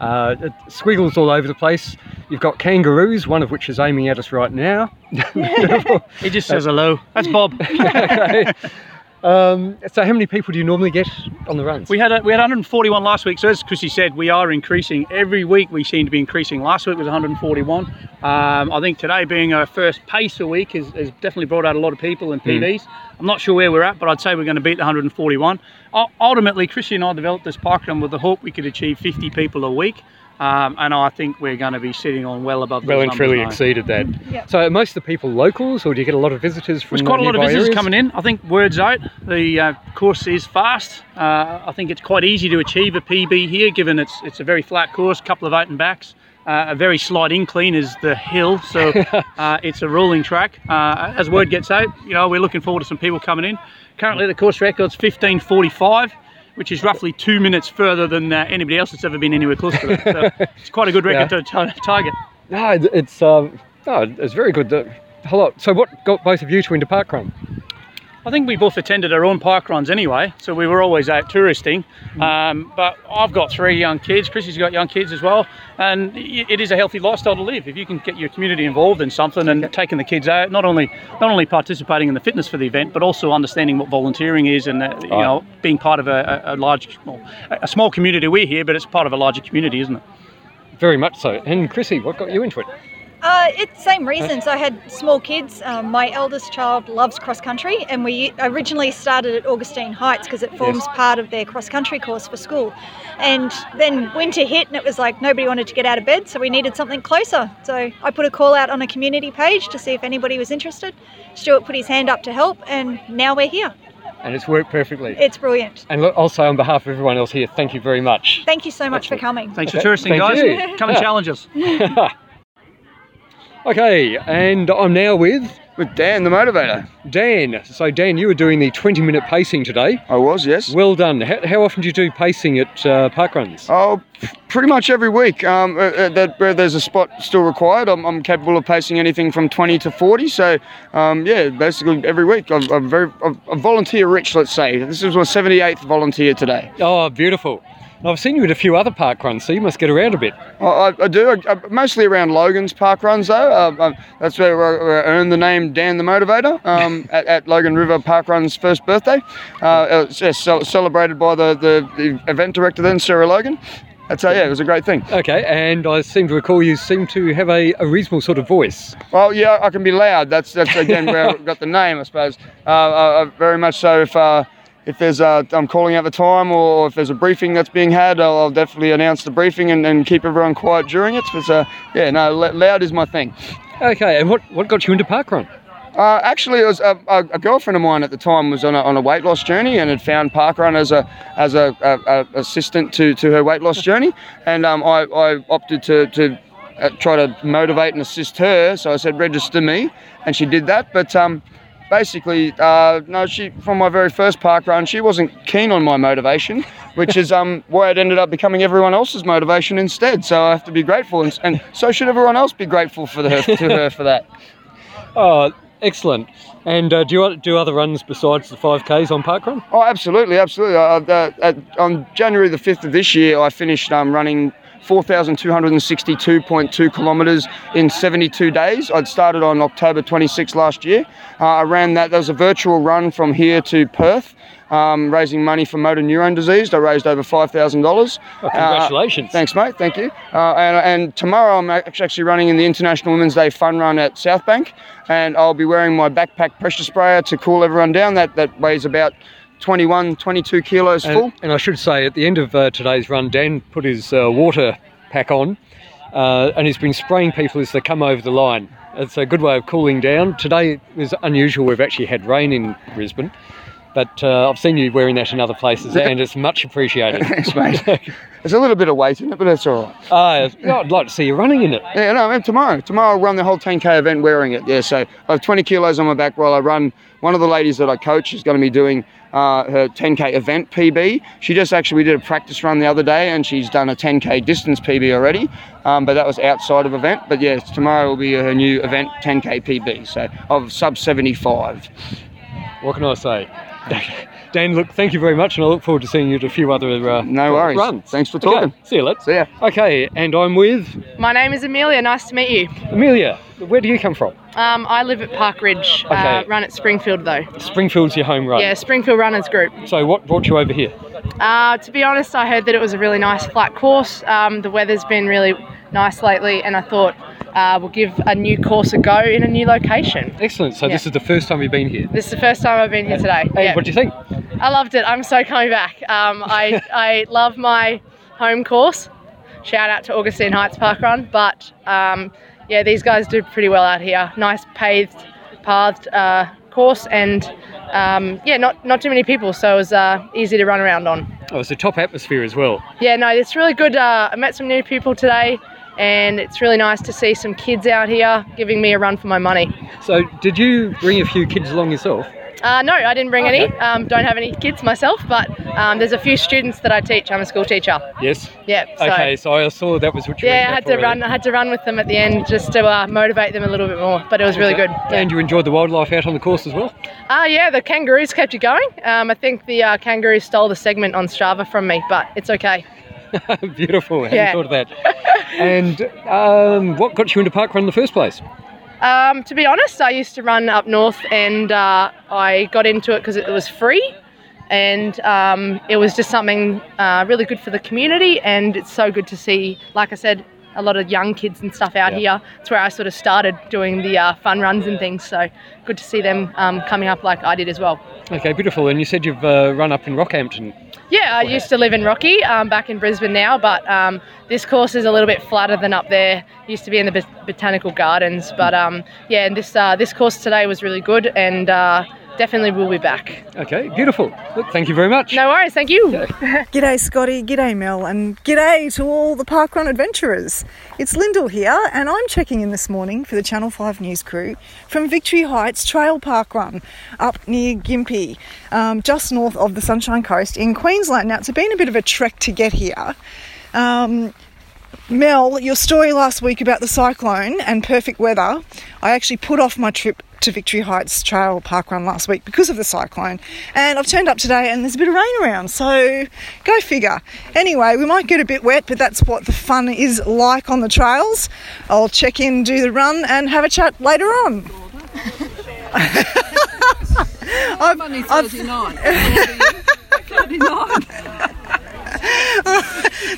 Uh, it- squiggles all over the place. You've got kangaroos, one of which is aiming at us right now. He just says hello. That's Bob. okay. Um, so, how many people do you normally get on the runs? We had a, we had 141 last week. So as Chrissy said, we are increasing every week. We seem to be increasing. Last week was 141. Um, I think today being our first pace a week has, has definitely brought out a lot of people and PBs. I'm not sure where we're at, but I'd say we're going to beat the 141. U- Ultimately, Chrissy and I developed this parkrun with the hope we could achieve 50 people a week. Um, and I think we're going to be sitting on well above well and truly now. exceeded that. Yep. So, are most of the people locals, or do you get a lot of visitors from There's quite a lot of visitors areas? coming in. I think word's out. The uh, course is fast. Uh, I think it's quite easy to achieve a PB here, given it's it's a very flat course, couple of out and backs. Uh, a very slight incline is the hill, so uh, it's a rolling track. Uh, as word gets out, you know we're looking forward to some people coming in. Currently, the course record's 15:45, which is roughly two minutes further than uh, anybody else that's ever been anywhere close to that. So it's quite a good record to tar- target. No, it's um, no, it's very good. The, hello. So, what got both of you to into parkrun? I think we both attended our own parkruns anyway, so we were always out touristing. Um, but I've got three young kids. Chrissy's got young kids as well, and it is a healthy lifestyle to live. If you can get your community involved in something and taking the kids out, not only not only participating in the fitness for the event, but also understanding what volunteering is, and uh, you know being part of a, a a large, well, a small community. We're here, but it's part of a larger community, isn't it? Very much so. And Chrissy, what got you into it? Uh, it's same reasons. I had small kids. Um, my eldest child loves cross country, and we originally started at Augustine Heights because it forms part of their cross country course for school. And then winter hit, and it was like nobody wanted to get out of bed, so we needed something closer. So I put a call out on a community page to see if anybody was interested. Stuart put his hand up to help, and now we're here. And it's worked perfectly. It's brilliant. and look, also on behalf of everyone else here, thank you very much. Thank you so much for coming. Thanks Okay, for touristing, thank guys. you. Come and challenge us. Okay, and I'm now with With Dan, the motivator. Dan. So, Dan, you were doing the 20 minute pacing today. I was, yes. Well done. How, how often do you do pacing at uh, parkruns? Oh, pretty much every week. Um, uh, uh, that where there's a spot still required, I'm, I'm capable of pacing anything from 20 to 40. So, um, yeah, basically every week. I'm, I'm very I'm, I'm volunteer rich, let's say. This is my 78th volunteer today. Oh, beautiful. And I've seen you at a few other parkruns, so you must get around a bit. I, I, do, I, I- mostly around Logan's parkruns though. Um, um, that's where, I- where I earned the name Dan the Motivator um, at, at Logan River parkrun's first birthday. Uh, it was, yeah, celebrated by the, the, the event director then, Sarah Logan. That's uh, yeah, it was a great thing. Okay, and I seem to recall you seem to have a, a reasonable sort of voice. Well, yeah, I can be loud. That's that's again where I got the name, I suppose. Uh, uh, uh, very much so. If uh, if there's uh, I'm calling out the time, or if there's a briefing that's being had, I'll, I'll definitely announce the briefing and, and keep everyone quiet during it. But uh, yeah, no, loud is my thing. Okay, and what, what got you into parkrun? Uh, actually, it was a, a, a girlfriend of mine at the time was on a, on a weight loss journey and had found parkrun as a as a, a, a assistant to, to her weight loss journey, and um, I, I opted to, to uh, try to motivate and assist her. So I said register me, and she did that. But um, basically, uh, no, she from my very first parkrun, she wasn't keen on my motivation, which is um, why it ended up becoming everyone else's motivation instead. So I have to be grateful, and, and so should everyone else be grateful for the, to her for that. Oh, excellent. And uh, do you do other runs besides the 5Ks on parkrun? Oh, absolutely, absolutely. Uh, uh, at, on January the 5th of this year, I finished um, running 4,262.2 kilometres in 72 days. I'd started on October 26 last year. Uh, I ran that, that was a virtual run from here to Perth. Um, raising money for motor neurone disease. I raised over five thousand dollars. Oh, congratulations. thanks, mate. Thank you. Uh, and, and tomorrow I'm actually running in the International Women's Day Fun Run at South Bank, and I'll be wearing my backpack pressure sprayer to cool everyone down. That that weighs about 21, 22 kilos full. And, and I should say, at the end of uh, today's run, Dan put his uh, water pack on uh, and he's been spraying people as they come over the line. It's a good way of cooling down. Today is unusual. We've actually had rain in Brisbane, but uh, I've seen you wearing that in other places and it's much appreciated. Thanks, mate. There's a little bit of weight in it, but that's all right. Uh, I'd like to see you running in it. Yeah, no, tomorrow. Tomorrow I'll run the whole 10k event wearing it. Yeah, so I have 20 kilos on my back while I run. One of the ladies that I coach is going to be doing uh, her 10k event PB. She just actually we did a practice run the other day, and she's done a 10k distance PB already. Um, but that was outside of event. But yes, tomorrow will be her new event 10k PB. So of sub 75. What can I say? Dan, look, thank you very much, and I look forward to seeing you at a few other uh, No worries. runs. Thanks for Okay, talking. see you later. See ya. Okay, and I'm with My name is Amelia. Nice to meet you. Amelia. Where do you come from? Um, I live at Park Ridge. Uh, Okay. run at Springfield though. Springfield's your home run. Yeah, Springfield Runners Group. So what brought you over here? Uh, to be honest, I heard that it was a really nice flat course. Um, the weather's been really nice lately, and I thought uh, we'll give a new course a go in a new location. Excellent. So Yeah. this is the first time you've been here. This is the first time I've been here today. Hey, Yeah. what do you think? I loved it. I'm so coming back. Um, I, I love my home course. Shout out to Augustine Heights parkrun. But um, yeah, these guys do pretty well out here. Nice paved, pathed uh, course, and um, yeah, not not too many people, so it was uh, easy to run around on. Oh, it's a top atmosphere as well. Yeah, no, it's really good. Uh, I met some new people today, and it's really nice to see some kids out here giving me a run for my money. So did you bring a few kids along yourself? Uh, no, I didn't bring Okay. any. Um, don't have any kids myself, but um, there's a few students that I teach. I'm a school teacher. Yes. Yeah. So, Okay, so I saw that was what you Yeah, I had to run. I had to run with them at the end just to uh, motivate them a little bit more. But it was really good. And you enjoyed the wildlife out on the course as well? Ah, yeah, the kangaroos kept you going. Um, I think the uh, kangaroos stole the segment on Strava from me, but it's okay. Beautiful. Hadn't Yeah. thought of that. and um, what got you into parkrun in the first place? Um, to be honest, I used to run up north, and uh, I got into it because it was free, and um, it was just something uh, really good for the community. And it's so good to see, like I said, a lot of young kids and stuff out here. It's where I sort of started doing the uh, fun runs and things. So good to see them um, coming up like I did as well. Okay, beautiful. And you said you've uh, run up in Rockhampton. Yeah, I used to live in Rocky, um, back in Brisbane now, but um, this course is a little bit flatter than up there. Used to be in the bot- botanical gardens, but um, yeah, and this uh, this course today was really good, and uh, definitely will be back. Okay, beautiful. Look, thank you very much. No worries, thank you. G'day Scotty, g'day Mel, and g'day to all the parkrun adventurers. It's Lyndell here, and I'm checking in this morning for the Channel 5 news crew from Victory Heights Trail parkrun up near Gympie, um, just north of the Sunshine Coast in Queensland. Now, it's been a bit of a trek to get here. Um, Mel, your story last week about the cyclone and perfect weather, I actually put off my trip to Victory Heights Trail parkrun last week because of the cyclone. And I've turned up today and there's a bit of rain around, so go figure. Anyway, we might get a bit wet, but that's what the fun is like on the trails. I'll check in, do the run, and have a chat later on. I'm only 39. 39.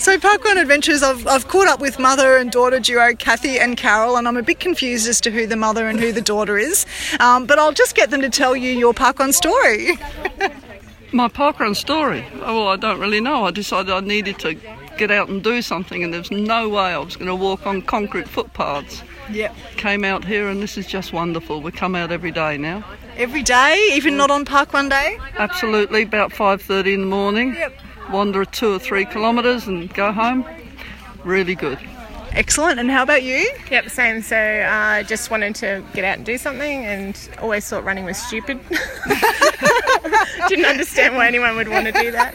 So Parkrun Adventures, I've, I've caught up with mother and daughter duo Kathy and Carol, and I'm a bit confused as to who the mother and who the daughter is. Um, but I'll just get them to tell you your Parkrun story. My parkrun story. Oh, well, I don't really know. I decided I needed to get out and do something, and there's no way I was going to walk on concrete footpaths. Yep. Came out here, and this is just wonderful. We come out every day now. Every day, even not on Parkrun Day? Absolutely, about 5:30 in the morning. Yep. Wander two or three kilometres and go home. Really good. Excellent. And how about you? Yep, same. So I uh, just wanted to get out and do something and always thought running was stupid. Didn't understand why anyone would want to do that.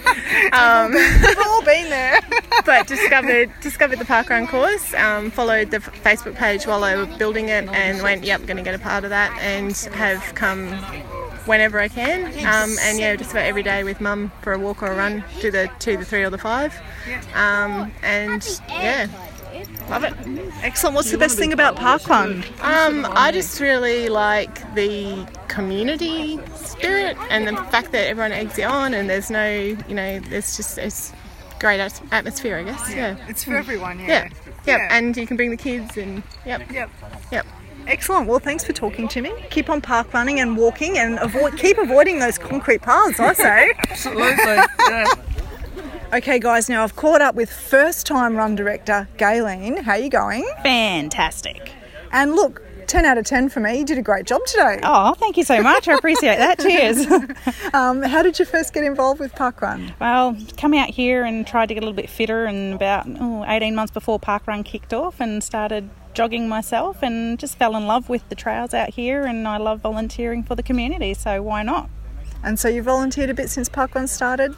Um, We've all been there. but discovered discovered the parkrun course, um, followed the f- Facebook page while they were building it and went, yep, going to get a part of that and have come whenever I can. Um, and yeah, just about every day with mum for a walk or a run, do the two, the three or the five. Um, and yeah, love it. Excellent. What's the best thing about Parkrun? Um, I just really like the community spirit and the fact that everyone eggs you on and there's no, you know, there's just it's great atmosphere, I guess. Yeah, It's for everyone, yeah. Yeah, yep. Yeah. And you can bring the kids and yep, yep, yep. Excellent. Well, thanks for talking to me. Keep on park running and walking, and avoid keep avoiding those concrete paths. I say. Absolutely. Yeah. Okay, guys. Now I've caught up with first-time run director Gayleen. How are you going? Fantastic. And look, ten out of ten for me. You did a great job today. Oh, thank you so much. I appreciate that. Cheers. um, how did you first get involved with parkrun? Well, come out here and tried to get a little bit fitter, and about oh, 18 months before Parkrun kicked off, and started jogging myself, and just fell in love with the trails out here, and I love volunteering for the community, so why not? And so you volunteered a bit since parkrun started.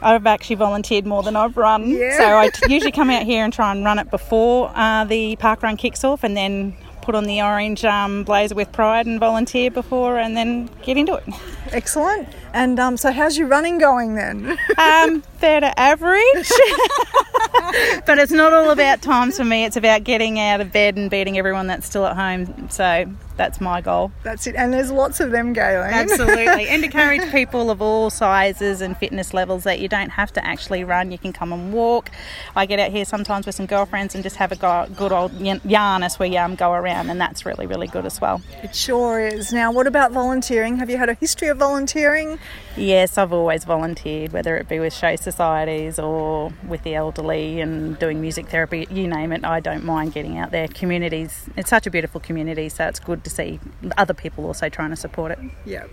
I've actually volunteered more than I've run, Yeah. so I t- usually come out here and try and run it before uh, the parkrun kicks off, and then put on the orange um, blazer with pride and volunteer before, and then get into it. Excellent. And um, so, how's your running going then? Um, fair to average. but it's not all about times for me. It's about getting out of bed and beating everyone that's still at home. So that's my goal. That's it. And there's lots of them, Gayleen. Absolutely. and encourage people of all sizes and fitness levels that you don't have to actually run. You can come and walk. I get out here sometimes with some girlfriends and just have a go- good old yarn as we um, go around, and that's really, really good as well. It sure is. Now, what about volunteering? Have you had a history of volunteering? Yes, I've always volunteered, whether it be with show societies or with the elderly and doing music therapy, you name it. I don't mind getting out there. Communities, it's such a beautiful community, so it's good to see other people also trying to support it. Yeah,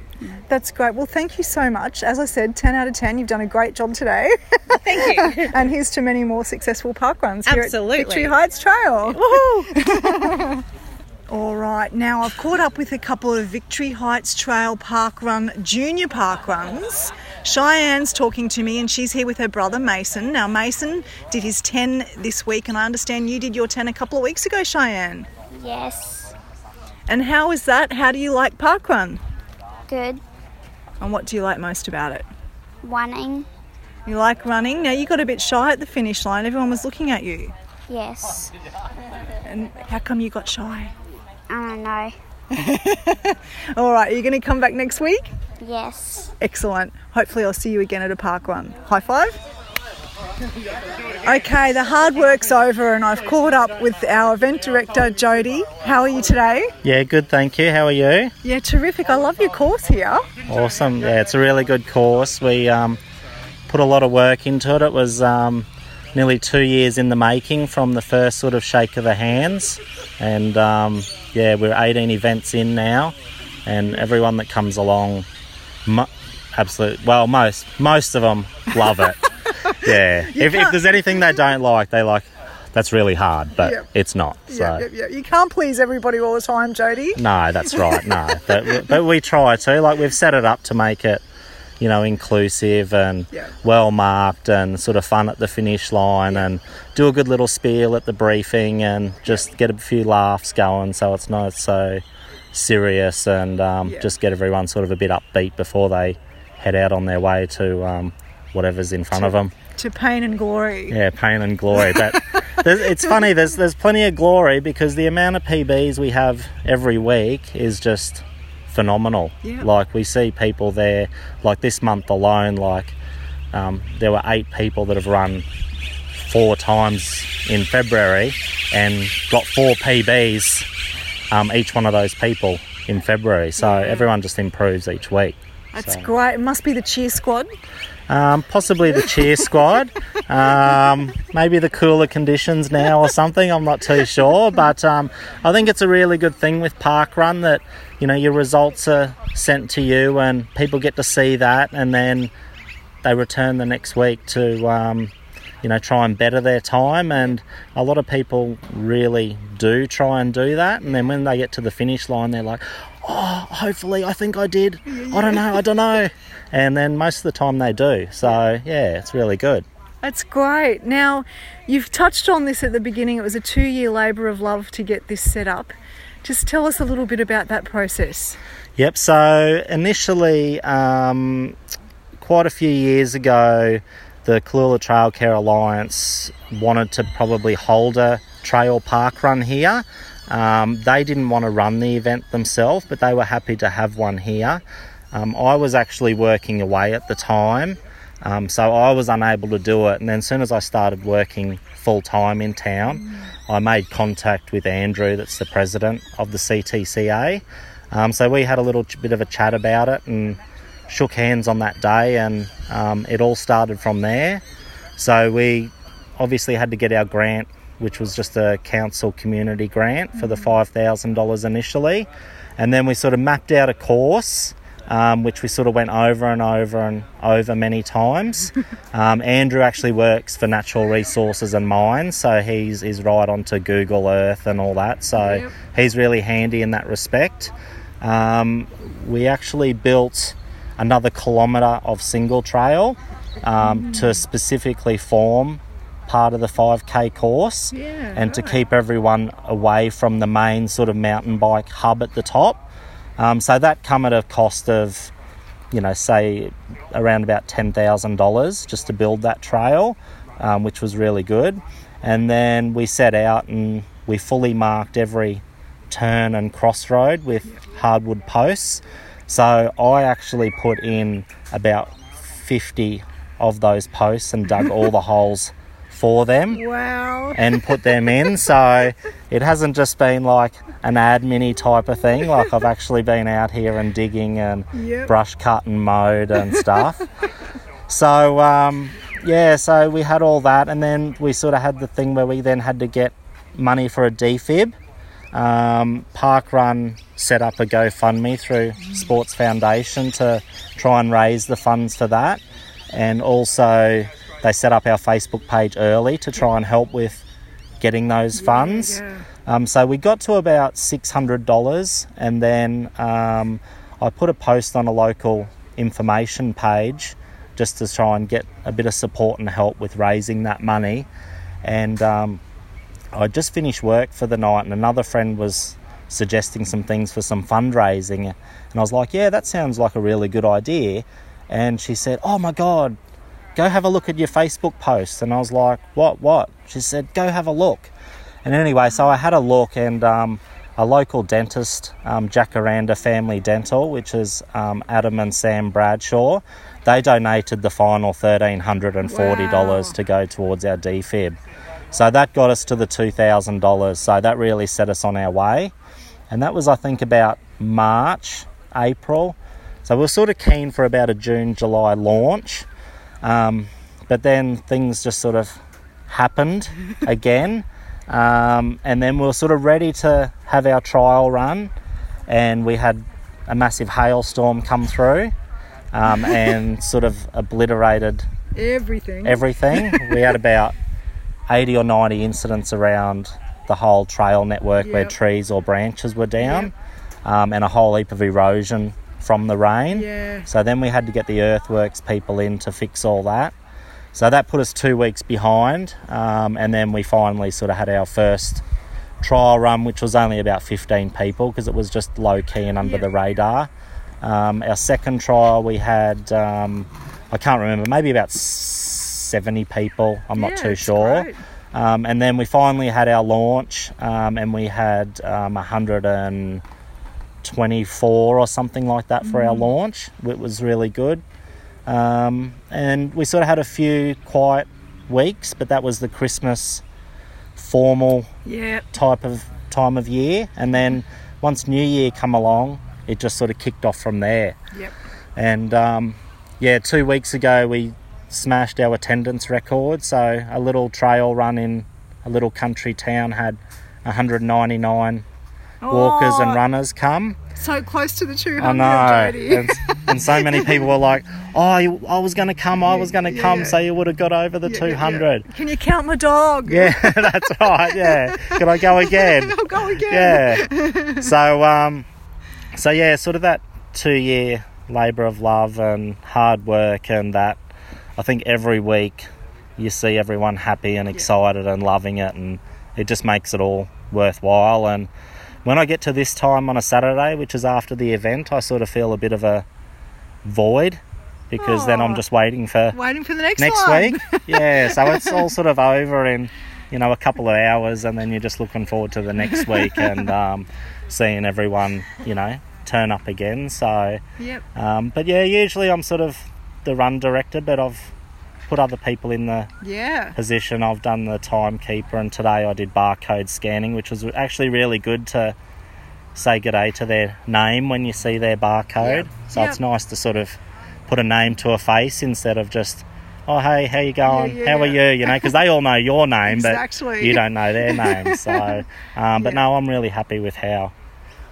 that's great. Well, thank you so much. As I said, 10 out of 10. You've done a great job today. Thank you. and here's to many more successful parkruns here Absolutely. at Victory Heights Trail. All right, now I've caught up with a couple of Victory Heights Trail parkrun junior parkruns. Cheyenne's talking to me, and she's here with her brother Mason. Now, Mason did his 10 this week, and I understand you did your 10 a couple of weeks ago, Cheyenne. Yes. And how is that? How do you like parkrun? Good. And what do you like most about it? Running. You like running? Now, you got a bit shy at the finish line, everyone was looking at you. Yes. And how come you got shy? I don't know. All right, are you going to come back next week? Yes. Excellent. Hopefully, I'll see you again at a parkrun. High five. Okay, the hard work's over, and I've caught up with our event director, Jody. How are you today? Yeah, good, thank you. How are you? Yeah, terrific. I love your course here. Awesome. Yeah, it's a really good course. We um, put a lot of work into it. It was um, nearly two years in the making from the first sort of shake of the hands, and um, yeah, we're 18 events in now, and everyone that comes along, mo- absolute. Well, most most of them love it. yeah. If, if there's anything they don't like, they like. That's really hard, but Yep. it's not. So. Yeah, yeah, yeah. You can't please everybody all the time, Jody. No, that's right. No, but, but we try to. Like we've set it up to make it, you know, inclusive and Yeah. well marked and sort of fun at the finish line and do a good little spiel at the briefing and just get a few laughs going so it's not so serious and um, Yeah. just get everyone sort of a bit upbeat before they head out on their way to um, whatever's in front of them. To pain and glory. Yeah, pain and glory. But it's funny. There's there's plenty of glory because the amount of PBs we have every week is just phenomenal. Yeah. Like we see people there. Like this month alone, like um, there were eight people that have run four times in February and got four PBs. Um, each one of those people in February. So everyone just improves each week. That's So- great. It must be the cheer squad. um, possibly the cheer squad. Um, maybe the cooler conditions now or something. I'm not too sure, but um, I think it's a really good thing with parkrun that you know your results are sent to you and people get to see that, and then they return the next week to um, you know try and better their time. And a lot of people really do try and do that, and then when they get to the finish line, they're like, "Oh, hopefully, I think I did. I don't know. I don't know." And then most of the time they do. So yeah, it's really good. That's great. Now, you've touched on this at the beginning. It was a two year labour of love to get this set up. Just tell us a little bit about that process. Yep. So initially, um, quite a few years ago, the Cooloola Trail Care Alliance wanted to probably hold a trail parkrun here. Um, they didn't want to run the event themselves, but they were happy to have one here. Um, I was actually working away at the time, um, so I was unable to do it. And then, as soon as I started working full time in town, I made contact with Andrew, that's the president of the CTCA. Um, so we had a little bit of a chat about it and shook hands on that day, and um, it all started from there. So we obviously had to get our grant, which was just a council community grant for the $5,000 initially. And then we sort of mapped out a course, um, which we sort of went over and over and over many times. um, Andrew actually works for Natural Resources and Mines, so he's, he's right onto Google Earth and all that. So Yep. he's really handy in that respect. Um, we actually built another kilometre of single trail um, to specifically form part of the 5k course Yeah, and to keep everyone away from the main sort of mountain bike hub at the top. Um, so that come at a cost of, you know, say around about $10,000 just to build that trail, um, which was really good. And then we set out and we fully marked every turn and crossroad with hardwood posts. So I actually put in about 50 of those posts and dug all the holes for them Wow. and put them in. So it hasn't just been like an admin type of thing. Like I've actually been out here and digging and Yep. brush cut and mowed and stuff. so um, yeah, so we had all that, and then we sort of had the thing where we then had to get money for a defib. Um, Parkrun set up a GoFundMe through Sports Foundation to try and raise the funds for that, and also they set up our Facebook page early to try and help with getting those funds. Um, so we got to about six hundred dollars, and then um, I put a post on a local information page just to try and get a bit of support and help with raising that money. And um, I just finished work for the night, and another friend was suggesting some things for some fundraising, and I was like, "Yeah, that sounds like a really good idea." And she said, "Oh my god, go have a look at your Facebook post." And I was like, "What? What?" She said, "Go have a look." And anyway, so I had a look, and um, a local dentist, um, Jacaranda Family Dental, which is um, Adam and Sam Bradshaw, they donated the final thirteen hundred and forty dollars to go towards our defib. So that got us to the two thousand dollars. So that really set us on our way, and that was I think about March, April. So we are sort of keen for about a June, July launch, um, but then things just sort of happened again. Um, and then we were sort of ready to have our trial run, and we had a massive hailstorm come through um, and sort of obliterated Everything. everything. we had about 80 or 90 incidents around the whole trail network where trees or branches were down, um, and a whole heap of erosion from the rain. Yeah. So then we had to get the earthworks people in to fix all that. So that put us two weeks behind, um, and then we finally sort of had our first trial run, which was only about 15 people because it was just low key and under the radar. Um, our second trial, we had, um, I can't remember, maybe about 70 people, I'm not too sure. Um, and then we finally had our launch, um, and we had um, 124 or something like that for our Mm. launch. It was really good. Um, and we sort of had a few quiet weeks, but that was the Christmas formal Yeah. type of time of year. And then once New Year come along, it just sort of kicked off from there. Yep. And um, yeah, two weeks ago we smashed our attendance record. So a little trail run in a little country town had 199 walkers and Oh. runners come. So close to the 200, I know. And, and so many people were like, oh, you, I was going to come, I was going to come, yeah. so you would have got over the Yeah, yeah, 200. Can you count my dog? Yeah, that's right. Yeah, can I go again? I'll go again. Yeah. So, um, so yeah, sort of that two-year labour of love and hard work, and that I think every week you see everyone happy and excited and loving it, and it just makes it all worthwhile. And when I get to this time on a Saturday, which is after the event, I sort of feel a bit of a void because then I'm just waiting for Waiting for the next next one. week. Yeah, so it's all sort of over in you know a couple of hours, and then you're just looking forward to the next week and um, seeing everyone you know turn up again. So, Yep. um, but yeah, usually I'm sort of the run director, but I've put other people in the Yeah. position. I've done the timekeeper, and today I did barcode scanning, which was actually really good to say good day to their name when you see their barcode. So it's nice to sort of put a name to a face instead of just, oh hey, how you going? yeah, how are yeah. you? You know, because they all know your name, Exactly. but you don't know their name. So, um, but no, I'm really happy with how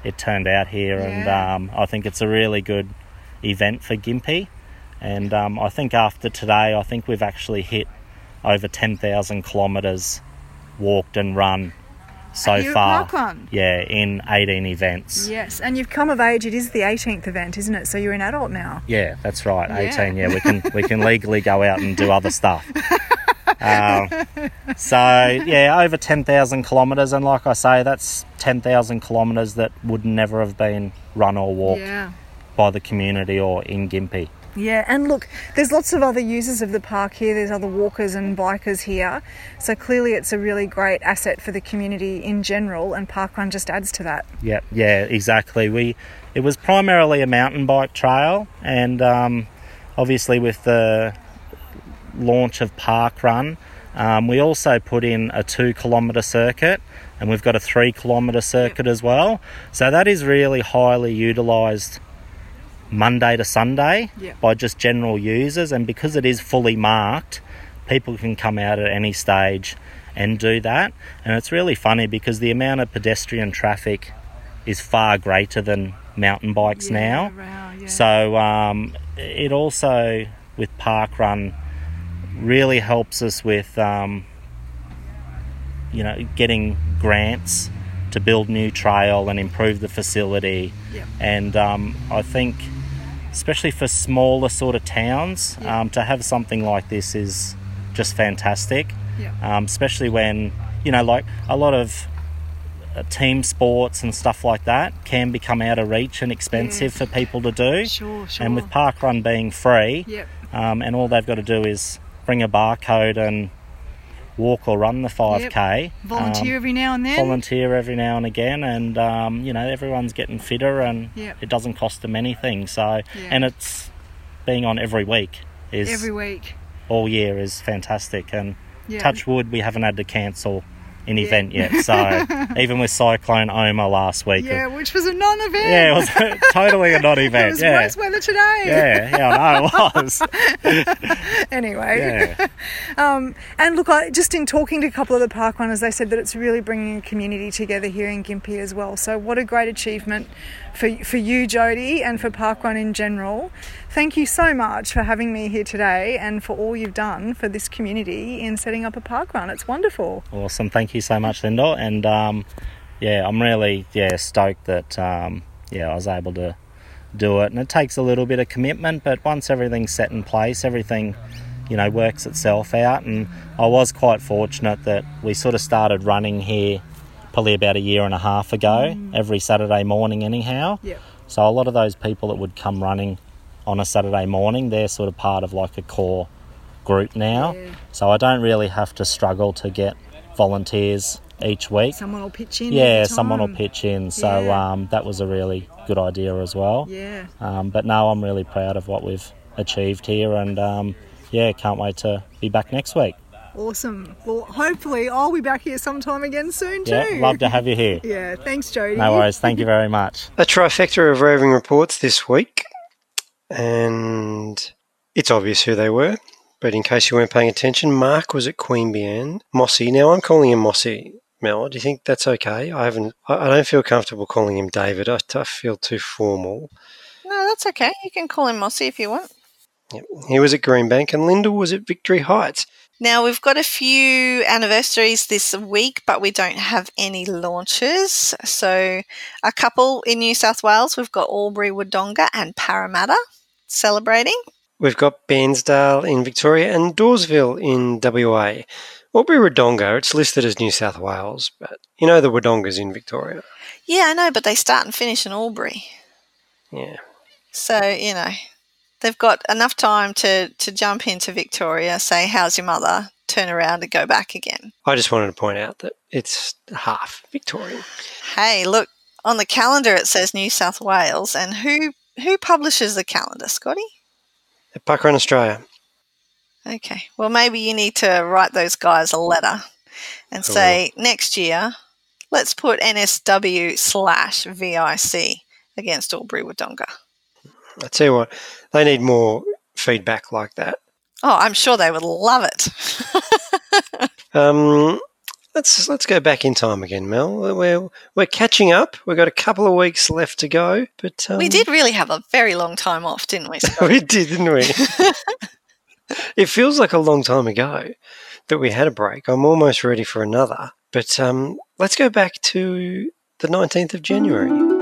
it turned out here, and um, I think it's a really good event for Gympie. And um, I think after today, I think we've actually hit over 10,000 kilometres walked and run so at far. Parkrun? Yeah, in 18 events. Yes, and you've come of age. It is the 18th event, isn't it? So you're an adult now. Yeah, that's right. Yeah. 18. Yeah, we can we can legally go out and do other stuff. Um, so yeah, over ten thousand kilometres, and like I say, that's ten thousand kilometres that would never have been run or walked Yeah. by the community or in Gympie. Yeah, and look, there's lots of other users of the park here. There's other walkers and bikers here. So clearly it's a really great asset for the community in general, and Parkrun just adds to that. Yeah, yeah, exactly. We it was primarily a mountain bike trail, and um, obviously with the launch of Parkrun, um, we also put in a two kilometre circuit, and we've got a three kilometre circuit as well. So that is really highly utilised Monday to Sunday Yep. by just general users, and because it is fully marked, people can come out at any stage and do that. And it's really funny because the amount of pedestrian traffic is far greater than mountain bikes now. So um, it also with Parkrun really helps us with um, you know getting grants to build new trail and improve the facility. And um, I think, especially for smaller sort of towns, um, to have something like this is just fantastic. Yep. Um, especially when you know, like a lot of uh, team sports and stuff like that can become out of reach and expensive for people to do. Sure, sure. And with sure. Parkrun being free, Yep. um, and all they've got to do is bring a barcode and walk or run the 5k. Volunteer um, every now and then. Volunteer every now and again, and um, you know everyone's getting fitter, and Yep. it doesn't cost them anything. So, Yeah. and it's being on every week is Every week. all year is fantastic. And touch wood, we haven't had to cancel an event yet. So even with Cyclone Oma last week, Yeah, which was a non-event. yeah, it was totally a non-event. was yeah, worse weather today. yeah, yeah, I know it was. anyway. Yeah. um, and look, I, just in talking to a couple of the park runners, they said that it's really bringing a community together here in Gympie as well. So what a great achievement for for you, Jody, and for Parkrun in general. Thank you so much for having me here today and for all you've done for this community in setting up a park run. It's wonderful. Awesome. Thank you so much, Linda. And um, yeah, I'm really yeah stoked that um, yeah I was able to do it. And it takes a little bit of commitment, but once everything's set in place, everything you know works itself out. And I was quite fortunate that we sort of started running here probably about a year and a half ago, every Saturday morning, anyhow. Yep. So a lot of those people that would come running on a Saturday morning, they're sort of part of like a core group now. Yeah. So I don't really have to struggle to get volunteers each week. Someone will pitch in. Yeah, someone will pitch in. So Yeah. um, that was a really good idea as well. Yeah. Um, but no, I'm really proud of what we've achieved here, and um, yeah, can't wait to be back next week. Awesome. Well, hopefully I'll be back here sometime again soon too. Yeah, love to have you here. Yeah, thanks, Jody. No worries. Thank you very much. A trifecta of roving reports this week, and it's obvious who they were. But in case you weren't paying attention, Mark was at Queanbeyan. Mossy. Now I'm calling him Mossy. Mel, do you think that's okay? I haven't. I I don't feel comfortable calling him David. I, I feel too formal. No, that's okay. You can call him Mossy if you want. Yep. He was at Greenbank, and Linda was at Victory Heights. Now we've got a few anniversaries this week, but we don't have any launches. So, a couple in New South Wales, we've got Albury, Wodonga, and Parramatta celebrating. We've got Bairnsdale in Victoria and Dawesville in WA. Albury Wodonga, it's listed as New South Wales, but you know the Wodonga's in Victoria. Yeah, I know, but they start and finish in Albury. Yeah. So, you know, they've got enough time to, to jump into Victoria, say, How's your mother? Turn around and go back again. I just wanted to point out that it's half Victorian. Hey, look, on the calendar it says New South Wales, and who who publishes the calendar, Scotty? At Parkrun Australia. Okay. Well, maybe you need to write those guys a letter and say next year, let's put NSW slash VIC against Albury Wodonga. I tell you what, they need more feedback like that. Oh, I'm sure they would love it. Um, let's let's go back in time again, Mel. We're we're catching up. We've got a couple of weeks left to go, but um, we did really have a very long time off, didn't we? we did, didn't we? it feels like a long time ago that we had a break. I'm almost ready for another. But um, let's go back to the 19th of January.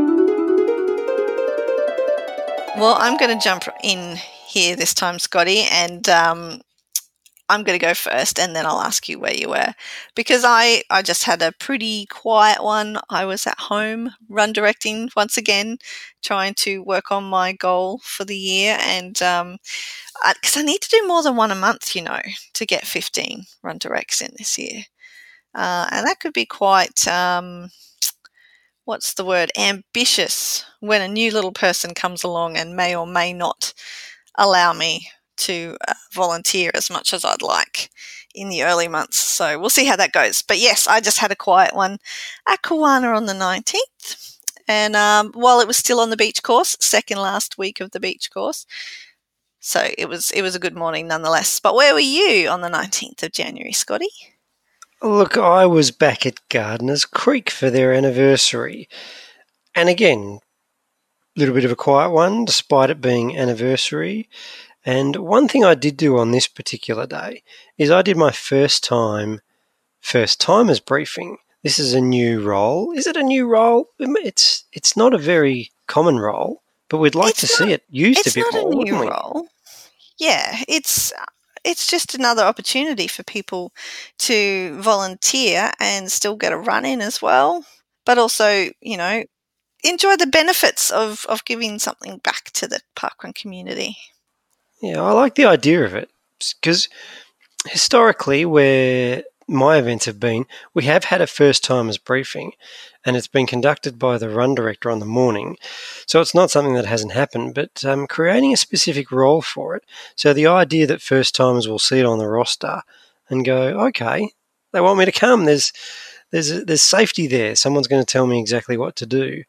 Well, I'm going to jump in here this time, Scotty, and um, I'm going to go first and then I'll ask you where you were because I, I just had a pretty quiet one. I was at home run directing once again, trying to work on my goal for the year. And um, because I, I, need to do more than one a month, you know, to get 15 run directs in this year. Uh, and that could be quite, um, what's the word, ambitious when a new little person comes along and may or may not allow me to uh, volunteer as much as I'd like in the early months. So we'll see how that goes. But yes, I just had a quiet one at Kawana on the 19th. And um, while it was still on the beach course, second last week of the beach course, so it was it was a good morning nonetheless. But where were you on the 19th of January, Scotty? Look, I was back at Gardiners Creek for their anniversary. And again, a little bit of a quiet one, despite it being anniversary. And one thing I did do on this particular day is I did my first time, first timers briefing. This is a new role. Is it a new role? It's it's not a very common role, but we'd like it's to not, see it used a bit more. It's not a new role. Yeah, it's it's just another opportunity for people to volunteer and still get a run in as well, but also you know enjoy the benefits of of giving something back to the parkrun community. Yeah, I like the idea of it because historically, where my events have been, we have had a first timers briefing and it's been conducted by the run director on the morning. So it's not something that hasn't happened, but um, creating a specific role for it. So the idea that first timers will see it on the roster and go, okay, they want me to come. There's there's there's safety there. Someone's going to tell me exactly what to do.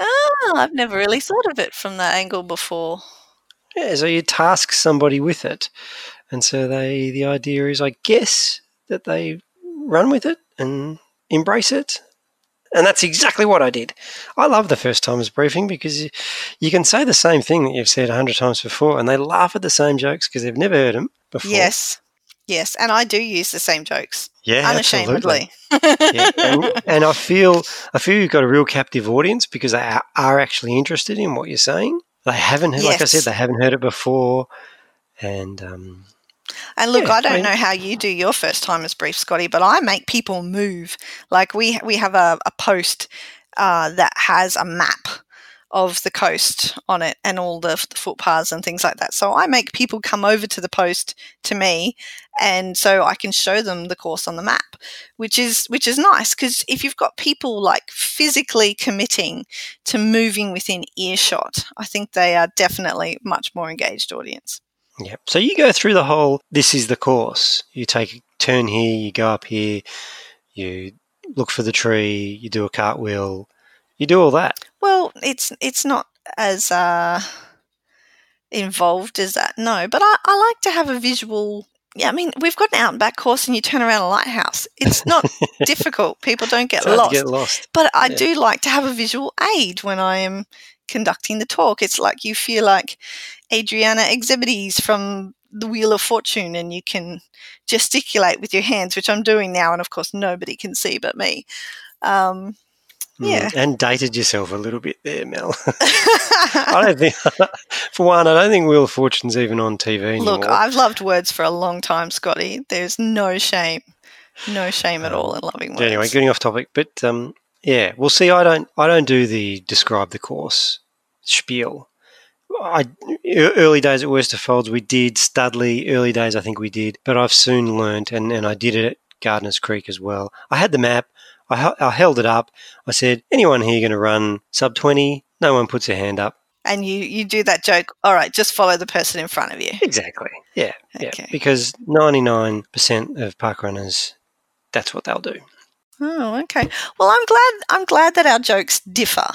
Ah, I've never really thought of it from that angle before. Yeah, so you task somebody with it, and so they the idea is, I guess, that they run with it and embrace it. And that's exactly what I did. I love the first timers briefing because you, you can say the same thing that you've said a hundred times before, and they laugh at the same jokes because they've never heard them before. Yes, yes, and I do use the same jokes. Yeah, unashamedly. yeah, and, and, I feel I feel you've got a real captive audience because they are, are actually interested in what you're saying. They haven't, yes. like I said, they haven't heard it before, and um, and look, yeah, I don't I mean, know how you do your first timers brief, Scotty, but I make people move. Like we we have a, a post uh, that has a map of the coast on it and all the, the, footpaths and things like that. So I make people come over to the post to me, and so I can show them the course on the map, which is which is nice because if you've got people like physically committing to moving within earshot, I think they are definitely much more engaged audience. Yeah. So you go through the whole. This is the course. You take a turn here. You go up here. You look for the tree. You do a cartwheel you do all that. Well, it's it's not as uh, involved as that, no. But I, I like to have a visual. Yeah, I mean, we've got an out and back course, and you turn around a lighthouse. It's not difficult. People don't get lost. get lost. But I yeah. do like to have a visual aid when I am conducting the talk. It's like you feel like Adriana Xenides from the Wheel of Fortune, and you can gesticulate with your hands, which I'm doing now, and of course nobody can see but me. Um, yeah. Mm, and dated yourself a little bit there, Mel. I don't think, for one, I don't think Wheel of Fortune's even on TV anymore. Look, I've loved words for a long time, Scotty. There's no shame, no shame at all in loving words. Anyway, getting off topic, but um, yeah, we'll see. I don't, I don't do the describe the course spiel. I early days at Westerfolds we did Studley. Early days I think we did, but I've soon learnt, and, and I did it at Gardiners Creek as well. I had the map. I, I held it up. I said, anyone here going to run sub 20? No one puts their hand up. And you, you do that joke, all right, just follow the person in front of you. Exactly. Yeah. Okay. Yeah. Because 99% of park runners, that's what they'll do. Oh, okay. Well, I'm glad I'm glad that our jokes differ.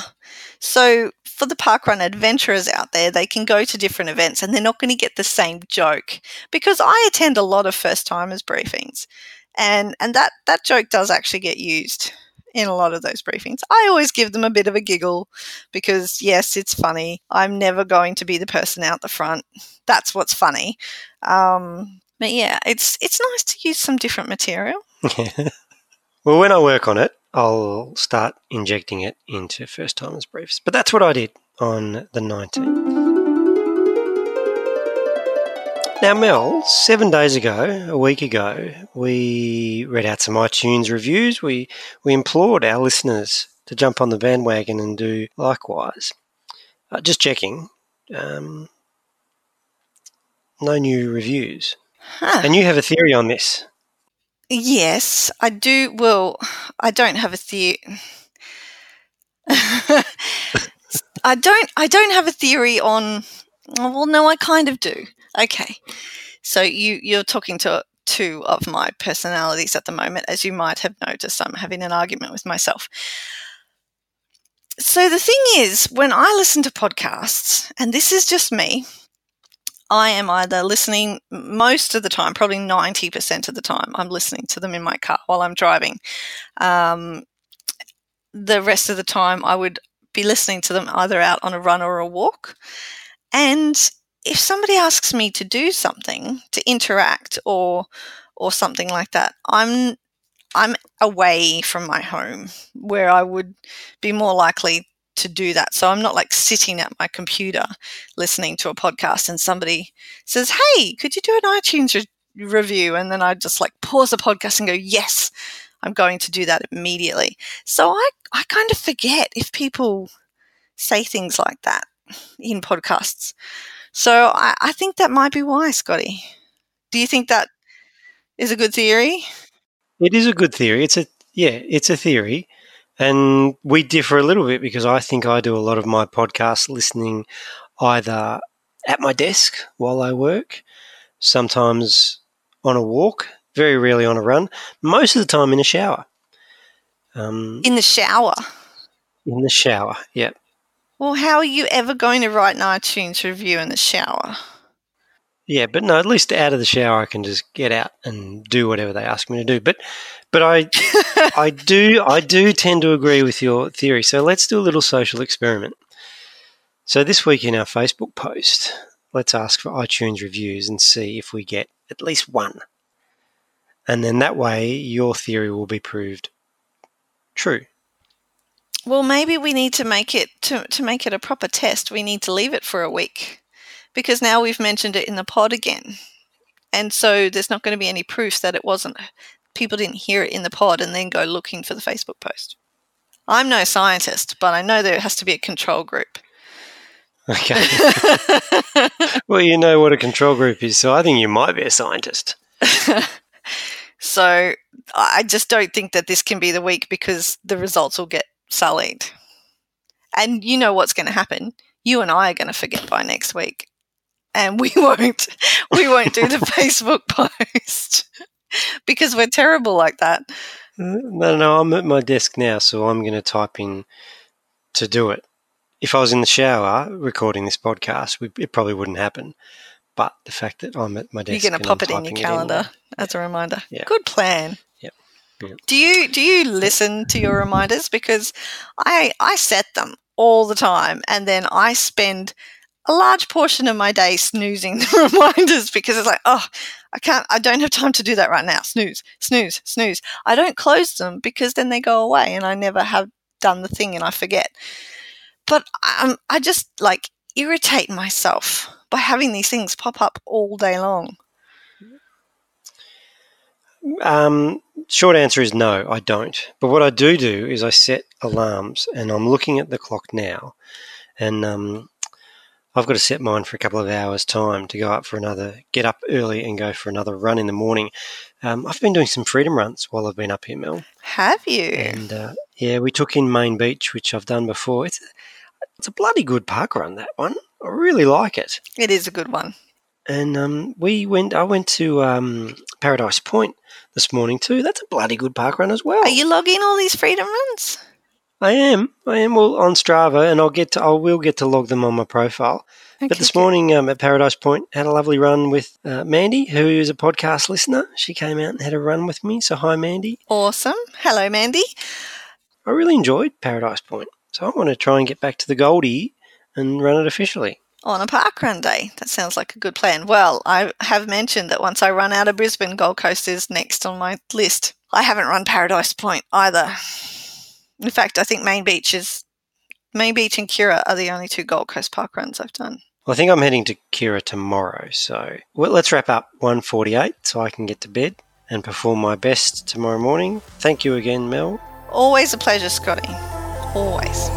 So for the parkrun adventurers out there, they can go to different events and they're not going to get the same joke because I attend a lot of first timers briefings and and that that joke does actually get used in a lot of those briefings. I always give them a bit of a giggle because yes, it's funny. I'm never going to be the person out the front. That's what's funny. Um, but yeah, it's it's nice to use some different material. well, when I work on it, I'll start injecting it into first timers briefs. But that's what I did on the 19th. Now, Mel, seven days ago, a week ago, we read out some iTunes reviews. We we implored our listeners to jump on the bandwagon and do likewise. Uh, just checking, um, no new reviews. Huh. And you have a theory on this. Yes, I do. Well, I don't have a theory. I don't. I don't have a theory on. Well, no, I kind of do. Okay, so you you're talking to two of my personalities at the moment, as you might have noticed. I'm having an argument with myself. So the thing is, when I listen to podcasts, and this is just me, I am either listening most of the time, probably 90% of the time, I'm listening to them in my car while I'm driving. Um, the rest of the time, I would be listening to them either out on a run or a walk. And if somebody asks me to do something, to interact or or something like that, I'm I'm away from my home where I would be more likely to do that. So I'm not like sitting at my computer listening to a podcast and somebody says, Hey, could you do an iTunes re- review? And then I just like pause the podcast and go, Yes, I'm going to do that immediately. So I, I kind of forget if people say things like that in podcasts. So I, I think that might be why, Scotty. Do you think that is a good theory? It is a good theory. It's a yeah, it's a theory, and we differ a little bit because I think I do a lot of my podcast listening either at my desk while I work, sometimes on a walk, very rarely on a run, most of the time in a shower. Um, In the shower. in the shower, yep. Well, how are you ever going to write an iTunes review in the shower? Yeah, but no, at least out of the shower I can just get out and do whatever they ask me to do. But but I I do I do tend to agree with your theory. So let's do a little social experiment. So this week in our Facebook post, let's ask for iTunes reviews and see if we get at least one. And then that way your theory will be proved true. Well, maybe we need to make it to, to make it a proper test. We need to leave it for a week because now we've mentioned it in the pod again, and so there's not going to be any proof that it wasn't. People didn't hear it in the pod and then go looking for the Facebook post. I'm no scientist, but I know there has to be a control group. Okay. well, you know what a control group is, so I think you might be a scientist. So I just don't think that this can be the week because the results will get sullied. And you know what's going to happen. You and I are going to forget by next week. And we won't we won't do the Facebook post because we're terrible like that. Mm, no, no, I'm at my desk now, so I'm going to type in to do it. If I was in the shower recording this podcast, we, it probably wouldn't happen. But the fact that I'm at my desk, You're going to pop I'm it in your calendar as a reminder. Yeah. Good plan. Yep. Yep. Do you do you listen to your reminders because I I set them all the time and then I spend a large portion of my day snoozing the reminders because it's like oh I can't I don't have time to do that right now. Snooze snooze snooze. I don't close them because then they go away and I never have done the thing and I forget. But um, I just like irritate myself by having these things pop up all day long. Um, short answer is no, I don't. But what I do do is I set alarms, and I'm looking at the clock now, and um, I've got to set mine for a couple of hours' time to go up for another, get up early and go for another run in the morning. Um, I've been doing some freedom runs while I've been up here, Mel. have you And uh, yeah, we took in Main Beach, which I've done before. It's it's a bloody good park run that one. I really like it. it is a good one And um, we went. I went to um, Paradise Point this morning too. That's a bloody good park run as well. Are you logging all these freedom runs? I am. I am well on Strava, and I'll get to. I will get to log them on my profile. but this morning um, at Paradise Point, had a lovely run with uh, Mandy, who is a podcast listener. She came out and had a run with me. So hi, Mandy. Awesome. Hello, Mandy. I really enjoyed Paradise Point, so I want to try and get back to the Goldie and run it officially. On a park run day. That sounds like a good plan. Well, I have mentioned that once I run out of Brisbane, Gold Coast is next on my list. I haven't run Paradise Point either. In fact, I think Main Beach is Main Beach and Kirra are the only two Gold Coast park runs I've done. Well, I think I'm heading to Kirra tomorrow, so well, let's wrap up 148 so I can get to bed and perform my best tomorrow morning. Thank you again, Mel. Always a pleasure, Scotty. Always.